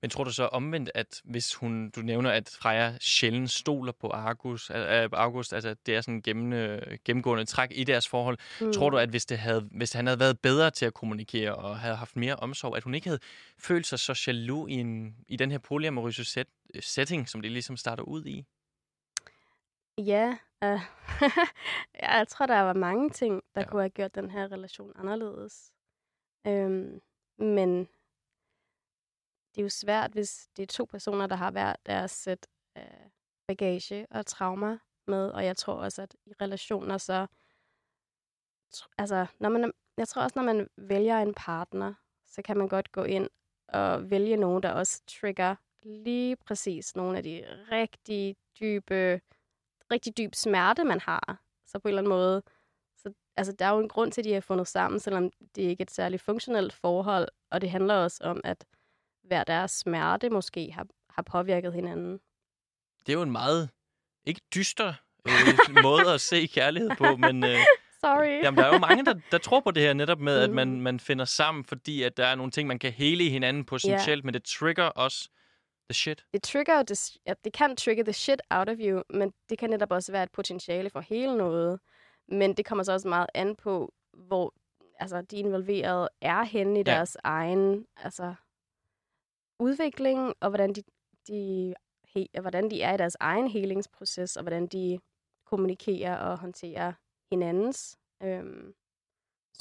Men tror du så omvendt, at hvis hun, du nævner, at Freja sjældent stoler på August, øh, August altså det er sådan øh, gennemgående træk i deres forhold, mm. tror du, at hvis, det havde, hvis han havde været bedre til at kommunikere og havde haft mere omsorg, at hun ikke havde følt sig så jaloux i, en, i den her polyamorøse set, setting, som det ligesom starter ud i? Ja, øh, jeg tror, der var mange ting, der ja. kunne have gjort den her relation anderledes. Øhm, men det er jo svært, hvis det er to personer, der har hver deres sæt af bagage og traumer med, og jeg tror også, at i relationer så... Altså, når man, jeg tror også, når man vælger en partner, så kan man godt gå ind og vælge nogen, der også trigger lige præcis nogle af de rigtig dybe rigtig dyb smerte, man har. Så på en eller anden måde, så, altså der er jo en grund til, at de har fundet sammen, selvom det ikke er et særligt funktionelt forhold, og det handler også om, at hver deres smerte måske har, har påvirket hinanden. Det er jo en meget, ikke dyster øh, måde at se kærlighed på, men øh, Sorry. jamen, der er jo mange, der, der tror på det her netop med, at man, Mhm. man finder sammen, fordi at der er nogle ting, man kan hele i hinanden potentielt, men det trigger også the shit. det trigger det, ja, det kan trigge the shit out of you, men det kan netop også være et potentiale for hele noget. Men det kommer så også meget an på, hvor altså, de involverede er henne i Ja. deres egen altså, udvikling, og hvordan de, de, he, hvordan de er i deres egen helingsproces, og hvordan de kommunikerer og håndterer hinandens øhm,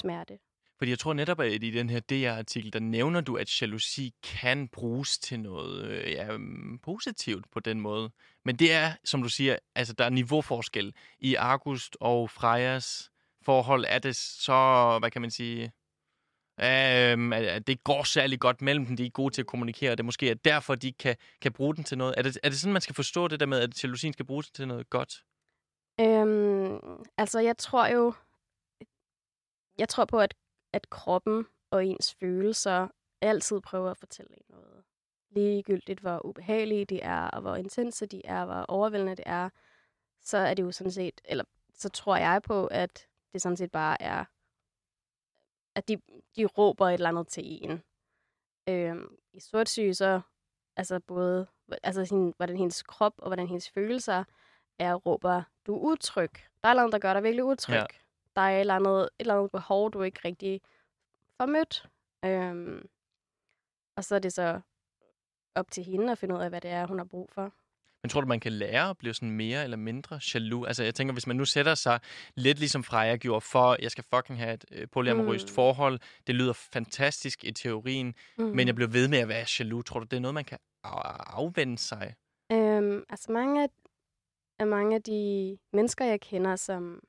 smerte. Fordi jeg tror netop, at i den her DR-artikel, der nævner du, at jalousi kan bruges til noget øh, ja, øhm, positivt på den måde. Men det er, som du siger, altså der er niveauforskel. I August og Frejas forhold er det så, hvad kan man sige, øhm, at- det går særlig godt mellem dem. De er gode til at kommunikere, og det måske er derfor, de kan, kan bruge den til noget. Er det, er det sådan, man skal forstå det der med, at jalousien skal bruges til noget godt? Øhm, altså, jeg tror jo, jeg tror på, at, at kroppen og ens følelser altid prøver at fortælle en noget. Ligegyldigt, hvor ubehagelige de er, og hvor intense de er, hvor overvældende det er, så er det jo sådan set, eller så tror jeg på, at det sådan set bare er, at de, de råber et eller andet til en. Øhm, I sortsyge, så altså både, altså sin, hvordan hendes krop og hvordan hendes følelser er råber, du er utryg. Der er et eller andet, der gør dig virkelig utryg. Ja. Der er et eller, andet, et eller andet behov, du ikke rigtig får mødt. Øhm, og så er det så op til hende at finde ud af, hvad det er, hun har brug for. Men tror du, man kan lære at blive sådan mere eller mindre jaloux? Altså, jeg tænker, hvis man nu sætter sig lidt ligesom Freja gjorde for, jeg skal fucking have et øh, polyamorøst Mm. forhold. Det lyder fantastisk i teorien, Mm. men jeg bliver ved med at være jaloux. Tror du, det er noget, man kan af- afvende sig? Øhm, altså mange af, af mange af de mennesker, jeg kender, som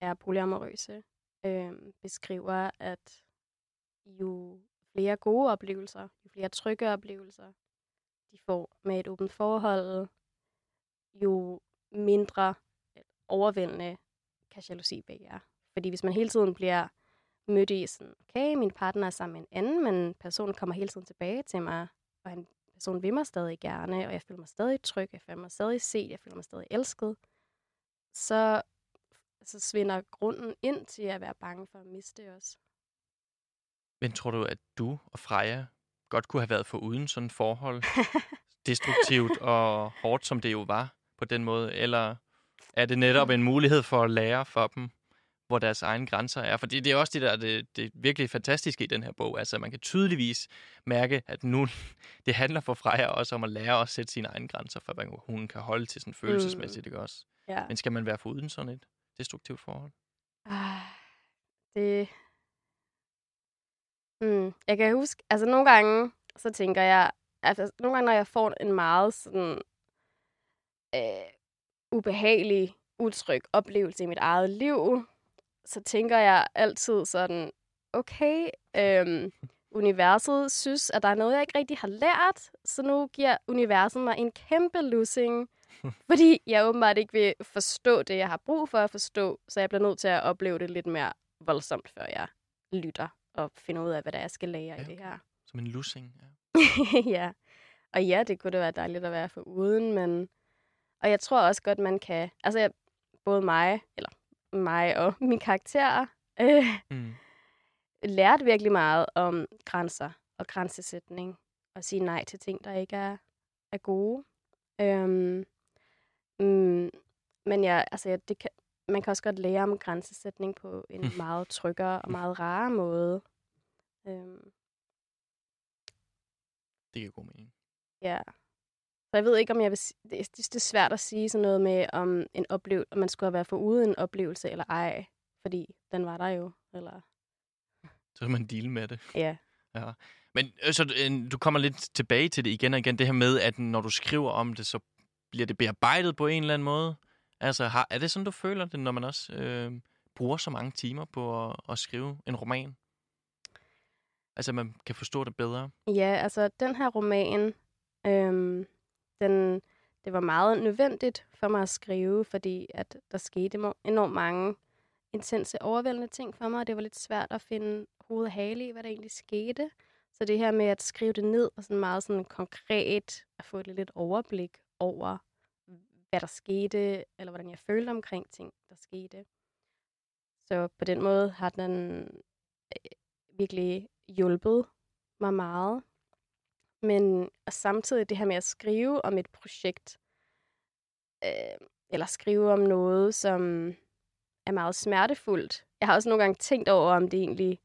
er polyamorøse, øhm, beskriver, at jo flere gode oplevelser, jo flere trygge oplevelser, de får med et åbent forhold, jo mindre overvældende kan jalousi være. Fordi hvis man hele tiden bliver mødt i sådan, okay, min partner er sammen med en anden, men personen kommer hele tiden tilbage til mig, og en person vil mig stadig gerne, og jeg føler mig stadig tryg, jeg føler mig stadig set, jeg føler mig stadig elsket, så, så svinder grunden ind til at være bange for at miste os. Men tror du, at du og Freja godt kunne have været for uden sådan et forhold? Destruktivt og hårdt, som det jo var på den måde? Eller er det netop en mulighed for at lære for dem, hvor deres egne grænser er? Fordi det er også det, der det, det virkelig fantastiske i den her bog. Altså, man kan tydeligvis mærke, at nu det handler for Freja også om at lære at sætte sine egne grænser, for hvad hun kan holde til sådan følelsesmæssigt, ikke også? Ja. Men skal man være for uden sådan et destruktivt forhold? Ah, det... Hmm. Jeg kan huske, altså nogle gange, så tænker jeg, altså nogle gange, når jeg får en meget sådan øh, ubehagelig, utryg oplevelse i mit eget liv, så tænker jeg altid sådan, okay, øhm, universet synes, at der er noget, jeg ikke rigtig har lært, så nu giver universet mig en kæmpe losing, fordi jeg åbenbart ikke vil forstå det, jeg har brug for at forstå, så jeg bliver nødt til at opleve det lidt mere voldsomt, før jeg lytter og finder ud af, hvad der er, jeg skal lære ja, i det her. Som en lussing, ja. ja. Og ja, det kunne da være dejligt at være for uden, men... Og jeg tror også godt, man kan... Altså, jeg, både mig, eller mig og min karakter, øh, mm. lærte virkelig meget om grænser og grænsesætning. Og sige nej til ting, der ikke er, er gode. Øhm, mm, men ja, altså, ja, det kan, man kan også godt lære om grænsesætning på en meget tryggere og meget rare måde. Øhm. Det giver god mening. Ja. Så jeg ved ikke, om jeg vil det, det, er svært at sige sådan noget med, om en oplevelse, om man skulle have været for ude en oplevelse eller ej. Fordi den var der jo. Eller... Så kan man deal med det. Ja. ja. Men øh, så øh, du kommer lidt tilbage til det igen og igen, det her med, at når du skriver om det, så bliver det bearbejdet på en eller anden måde. Altså, har, er det sådan, du føler det, når man også øh, bruger så mange timer på at, at skrive en roman? Altså, man kan forstå det bedre? Ja, altså, den her roman, øhm, den, det var meget nødvendigt for mig at skrive, fordi at der skete enormt mange intense, overvældende ting for mig, og det var lidt svært at finde hoved og hale i, hvad der egentlig skete. Så det her med at skrive det ned, og sådan meget sådan konkret at få et lidt overblik over, hvad der skete, eller hvordan jeg følte omkring ting, der skete. Så på den måde har den øh, virkelig hjulpet mig meget. Men og samtidig det her med at skrive om et projekt, øh, eller skrive om noget, som er meget smertefuldt. Jeg har også nogle gange tænkt over, om det egentlig...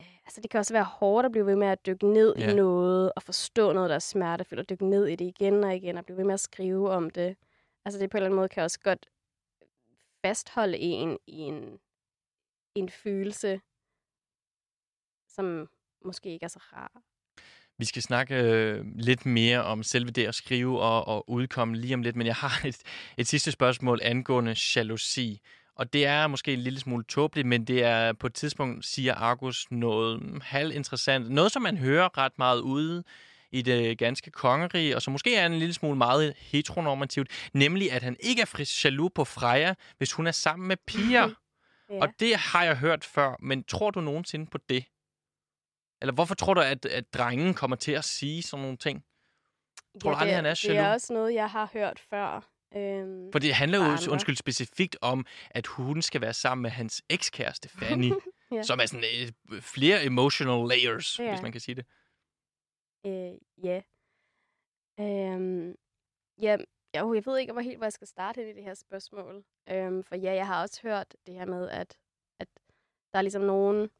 Øh, altså, det kan også være hårdt at blive ved med at dykke ned yeah. i noget, og forstå noget, der er smertefuldt, og dykke ned i det igen og igen, og blive ved med at skrive om det. Altså, det på en eller anden måde kan også godt fastholde en i en, en følelse, som måske ikke er så rar. Vi skal snakke øh, lidt mere om selve det at skrive og, og udkomme lige om lidt, men jeg har et, et sidste spørgsmål angående jalousi. Og det er måske en lille smule tåbeligt, men det er på et tidspunkt, siger Argus, noget halvinteressant. Noget, som man hører ret meget ude i det ganske kongerige, og som måske er en lille smule meget heteronormativt, nemlig at han ikke er jaloux på Freja, hvis hun er sammen med piger. ja. Og det har jeg hørt før, men tror du nogensinde på det? Eller hvorfor tror du, at, at drengen kommer til at sige sådan nogle ting? Tror ja, du aldrig, han er jaloux? Det er også noget, jeg har hørt før. Øhm, For det handler jo undskyld, specifikt om, at hun skal være sammen med hans ekskæreste, Fanny. ja. Som er sådan uh, flere emotional layers, ja. hvis man kan sige det. Øh, ja. Øhm, ja, jeg, jeg ved ikke hvor helt, hvor jeg skal starte i det her spørgsmål. Øhm, for ja, jeg har også hørt det her med, at, at der er ligesom nogen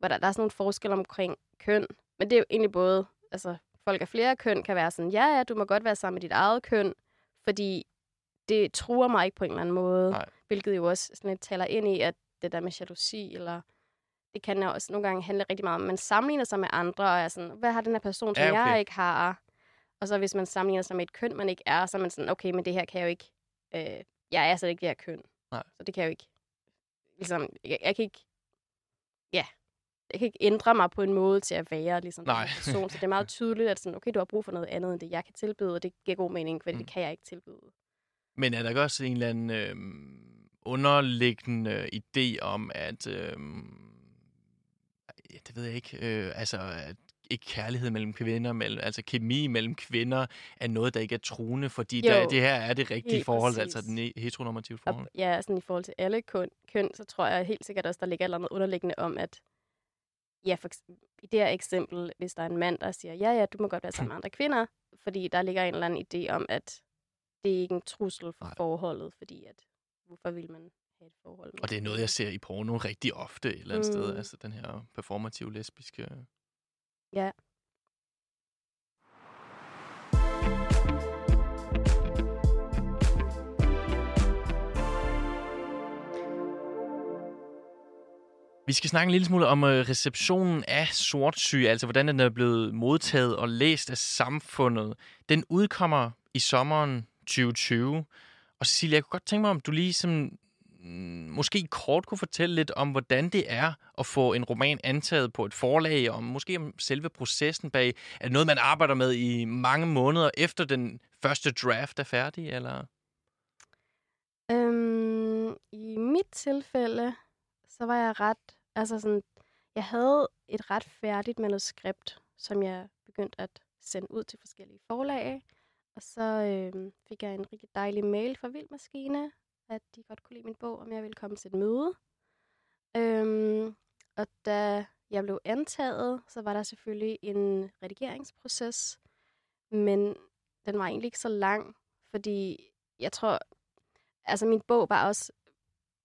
hvor der, der er sådan nogle forskelle omkring køn. Men det er jo egentlig både, altså folk af flere køn kan være sådan, ja, ja, du må godt være sammen med dit eget køn, fordi det truer mig ikke på en eller anden måde. Nej. Hvilket jo også sådan lidt taler ind i, at det der med jalousi, eller det kan jo også nogle gange handle rigtig meget om, man sammenligner sig med andre, og er sådan, hvad har den her person, som ja, okay. jeg ikke har? Og så hvis man sammenligner sig med et køn, man ikke er, så er man sådan, okay, men det her kan jeg jo ikke, øh, jeg er så ikke det her køn. Nej. Så det kan jeg jo ikke, ligesom, jeg, jeg kan ikke, ja, jeg kan ikke ændre mig på en måde til at være ligesom Nej. person. Så det er meget tydeligt, at sådan, okay, du har brug for noget andet, end det jeg kan tilbyde, og det giver god mening, fordi Mm. det kan jeg ikke tilbyde. Men er der ikke også en eller anden øh, underliggende idé om, at... Øh, det ved jeg ikke. Øh, altså, at ikke kærlighed mellem kvinder, mellem, altså kemi mellem kvinder, er noget, der ikke er truende, fordi Jo, der, det her er det rigtige forhold, præcis. altså den heteronormative Og forhold. ja, sådan i forhold til alle køn, køn, så tror jeg helt sikkert også, der ligger et eller andet underliggende om, at ja, for, i det her eksempel, hvis der er en mand, der siger, ja, ja, du må godt være sammen med andre kvinder, fordi der ligger en eller anden idé om, at det er ikke en trussel for Nej. Forholdet, fordi at, hvorfor vil man have et forhold med Og det er noget, jeg ser i porno rigtig ofte et eller andet mm. sted. Altså den her performative lesbiske... Ja. Vi skal snakke en lille smule om øh, receptionen af sortsyge, altså hvordan den er blevet modtaget og læst af samfundet. Den udkommer i sommeren 2020. Og Cecilia, jeg kunne godt tænke mig, om du lige som, mm, måske kort kunne fortælle lidt om, hvordan det er at få en roman antaget på et forlag, og måske om selve processen bag. Er det noget, man arbejder med i mange måneder efter den første draft er færdig, eller? Øhm, I mit tilfælde, så var jeg ret, altså sådan, jeg havde et ret færdigt manuskript, som jeg begyndte at sende ud til forskellige forlag. Og så øh, fik jeg en rigtig dejlig mail fra Vildmaskine, at de godt kunne lide min bog, om jeg ville komme til et møde. Øhm, og da jeg blev antaget, så var der selvfølgelig en redigeringsproces, men den var egentlig ikke så lang, fordi jeg tror, altså min bog var også,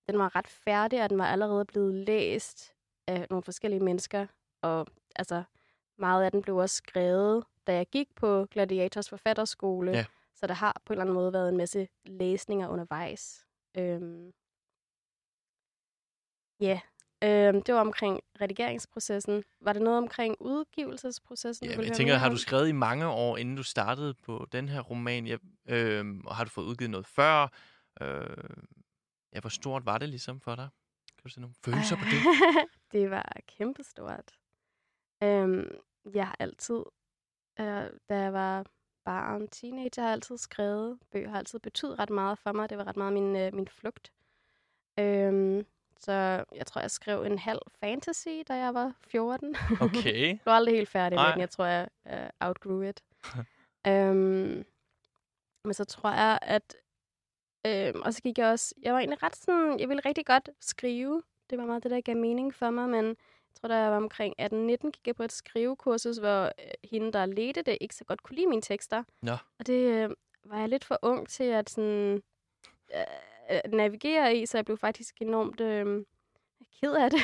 den var ret færdig, og den var allerede blevet læst af nogle forskellige mennesker, og altså meget af den blev også skrevet, da jeg gik på Gladiators forfatterskole, Ja. så der har på en eller anden måde været en masse læsninger undervejs. Øhm, ja, øhm, det var omkring redigeringsprocessen. Var det noget omkring udgivelsesprocessen? Ja, jeg tænker, har du skrevet i mange år, inden du startede på den her roman? Ja, øh, og har du fået udgivet noget før? Øh, ja, hvor stort var det ligesom for dig? Kan du se nogle følelser på det? det var kæmpestort. Øhm, jeg har altid, øh, da jeg var barn, teenager, har altid skrevet. Bøger har altid betydet ret meget for mig. Det var ret meget min, øh, min flugt. Øhm, så jeg tror, jeg skrev en halv fantasy, da jeg var 14. Okay. Jeg var aldrig helt færdig med den. Jeg tror, jeg uh, outgrew it. øhm, men så tror jeg, at... Øhm, og så gik jeg også... Jeg var egentlig ret sådan... Jeg ville rigtig godt skrive. Det var meget det, der gav mening for mig, men jeg tror, da jeg var omkring 18-19, gik jeg på et skrivekursus, hvor øh, hende, der ledte det, ikke så godt kunne lide mine tekster. Nå. Og det øh, var jeg lidt for ung til at sådan, øh, navigere i, så jeg blev faktisk enormt øh, ked af det.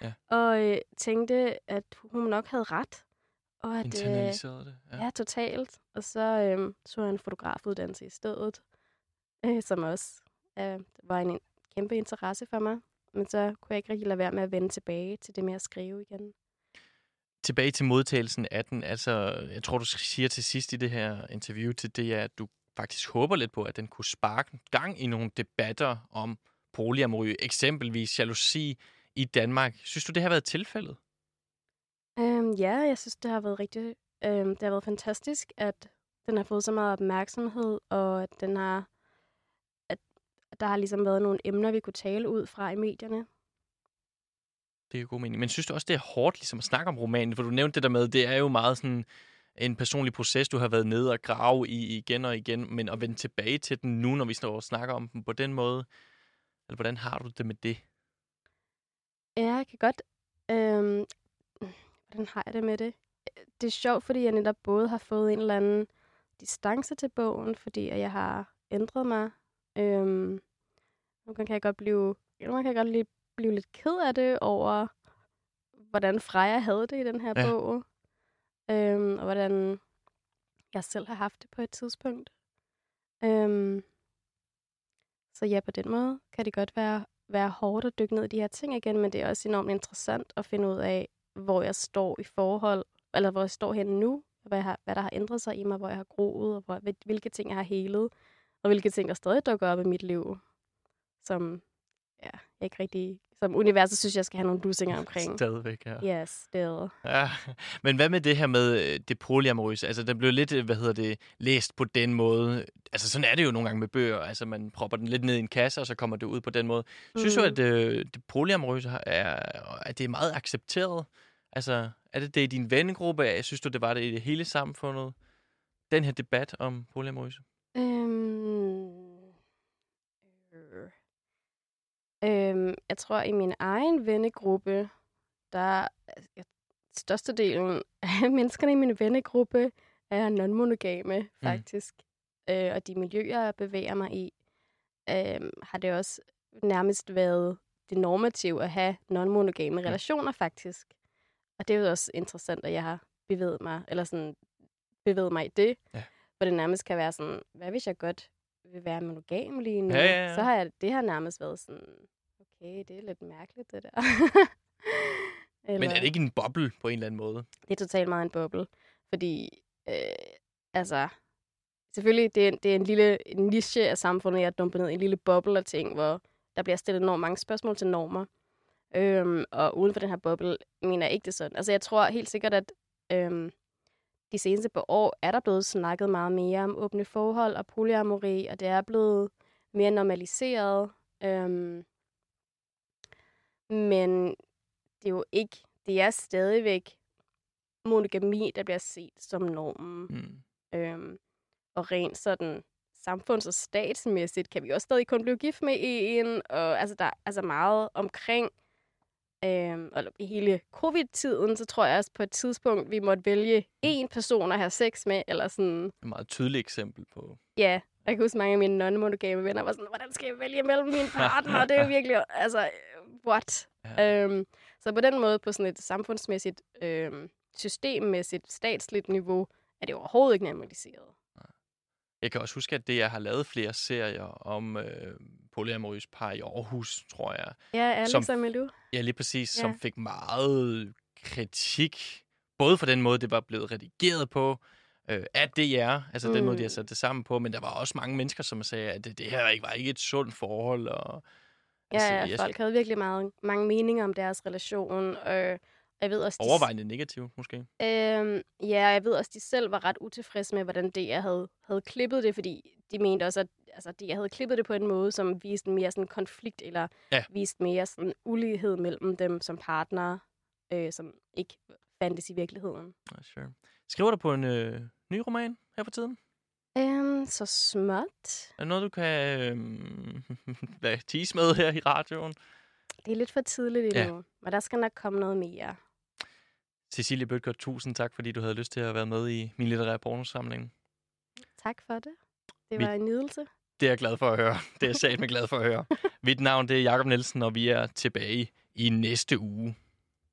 Ja. Og øh, tænkte, at hun nok havde ret. Og at, øh, Internaliserede det. ja. ja, totalt. Og så øh, så jeg en fotografuddannelse i stedet, øh, som også øh, var en kæmpe interesse for mig. Men så kunne jeg ikke rigtig lade være med at vende tilbage til det med at skrive igen. Tilbage til modtagelsen af den. Altså, jeg tror, du siger til sidst i det her interview til det, er, at du faktisk håber lidt på, at den kunne sparke gang i nogle debatter om polyamory, eksempelvis jalousi i Danmark. Synes du, det har været tilfældet? Øhm, ja, jeg synes, det har været rigtig... Øhm, det har været fantastisk, at den har fået så meget opmærksomhed, og at den har... Der har ligesom været nogle emner, vi kunne tale ud fra i medierne. Det er jo god mening. Men synes du også, det er hårdt ligesom at snakke om romanen? For du nævnte det der med, det er jo meget sådan en personlig proces, du har været nede og grave i igen og igen, men at vende tilbage til den nu, når vi står og snakker om den på den måde, eller hvordan har du det med det? Ja, jeg kan godt... Øhm, hvordan har jeg det med det? Det er sjovt, fordi jeg netop både har fået en eller anden distance til bogen, fordi jeg har ændret mig. Øhm, nogle gange kan jeg godt blive, nogle gange kan jeg godt blive, blive lidt ked af det over, hvordan Freja havde det i den her Ja. bog. Øhm, og hvordan jeg selv har haft det på et tidspunkt. Øhm, så ja, på den måde kan det godt være, være hårdt at dykke ned i de her ting igen, men det er også enormt interessant at finde ud af, hvor jeg står i forhold, eller hvor jeg står henne nu, hvad, jeg har, hvad der har ændret sig i mig, hvor jeg har groet, og hvor, hvil- hvilke ting jeg har helet, og hvilke ting, der stadig dukker op i mit liv, som ja, jeg ikke rigtig som universet synes, jeg skal have nogle lusinger omkring. Stadigvæk, ja. Yes, still. ja. Men hvad med det her med øh, det polyamorøse? Altså, den blev lidt, øh, hvad hedder det, læst på den måde. Altså, sådan er det jo nogle gange med bøger. Altså, man propper den lidt ned i en kasse, og så kommer det ud på den måde. Synes Mm. du, at øh, det polyamorøse er, at det er meget accepteret? Altså, er det det i din vennegruppe? Jeg synes du, det var det i det hele samfundet? Den her debat om polyamorøse? Øhm, øh, øhm, jeg tror, i min egen vennegruppe, der er størstedelen af menneskerne i min vennegruppe er non-monogame, faktisk. Mm. Øh, og de miljøer, jeg bevæger mig i, øh, har det også nærmest været det normative at have non-monogame relationer, faktisk. Og det er jo også interessant, at jeg har bevæget mig, eller sådan bevæget mig i det. Ja. Hvor det nærmest kan være sådan, hvad hvis jeg godt vil være monogam lige nu? Ja, ja, ja. Så har jeg, det har nærmest været sådan, okay, det er lidt mærkeligt, det der. eller, Men er det ikke en boble på en eller anden måde? det er totalt meget en boble. Fordi, øh, altså, selvfølgelig, det er, det er en lille en niche af samfundet, jeg er dumpet ned i en lille boble af ting, hvor der bliver stillet enormt mange spørgsmål til normer. Øhm, og uden for den her boble, mener jeg ikke det sådan. Altså, jeg tror helt sikkert, at øhm, de seneste par år er der blevet snakket meget mere om åbne forhold og polyamori, og det er blevet mere normaliseret. Øhm, men det er jo ikke, det er stadigvæk monogami, der bliver set som normen. Mm. Øhm, og rent sådan samfunds- og statsmæssigt kan vi også stadig kun blive gift med en. Og altså, der er altså meget omkring og i hele covid-tiden, så tror jeg også på et tidspunkt, vi måtte vælge én person at have sex med, eller sådan, Et meget tydeligt eksempel på... ja. Jeg kan huske, mange af mine non-monogame venner var sådan, hvordan skal jeg vælge mellem mine partner? det er jo virkelig, altså, øh, what? Ja. Øhm, så på den måde, på sådan et samfundsmæssigt, øhm, systemmæssigt, statsligt niveau, er det overhovedet ikke normaliseret. Jeg kan også huske, at det, jeg har lavet flere serier om øh, polyamorøse par i Aarhus, tror jeg. Ja, Alex Som- og Milou. Ja, lige præcis, Ja. som fik meget kritik. Både for den måde, det var blevet redigeret på, øh, af DR, altså mm. den måde, de har Mm. sat det sammen på, men der var også mange mennesker, som sagde, at det, det her ikke var ikke et sundt forhold. Og, Ja, altså, ja, jeg folk havde virkelig meget, mange meninger om deres relation. Og jeg ved også, de, Overvejende negativ, måske. Øhm, ja, jeg ved også, de selv var ret utilfredse med, hvordan DR havde, havde klippet det, fordi de mente også, at altså, DR havde klippet det på en måde, som viste mere sådan konflikt, eller Ja. viste mere sådan ulighed mellem dem som partnere, øh, som ikke fandtes i virkeligheden. Ja, sure. Skriver du på en øh, ny roman her for tiden? Øhm, så småt. Er det noget, du kan øh, tease med her i radioen? Det er lidt for tidligt Ja. endnu, men der skal nok komme noget mere. Cecilie Bøtger, tusind tak, fordi du havde lyst til at være med i min litterære pornosamling. Tak for det. Det var en nydelse. Det er jeg glad for at høre. Det er jeg satme glad for at høre. Mit navn det er Jakob Nielsen, og vi er tilbage i næste uge.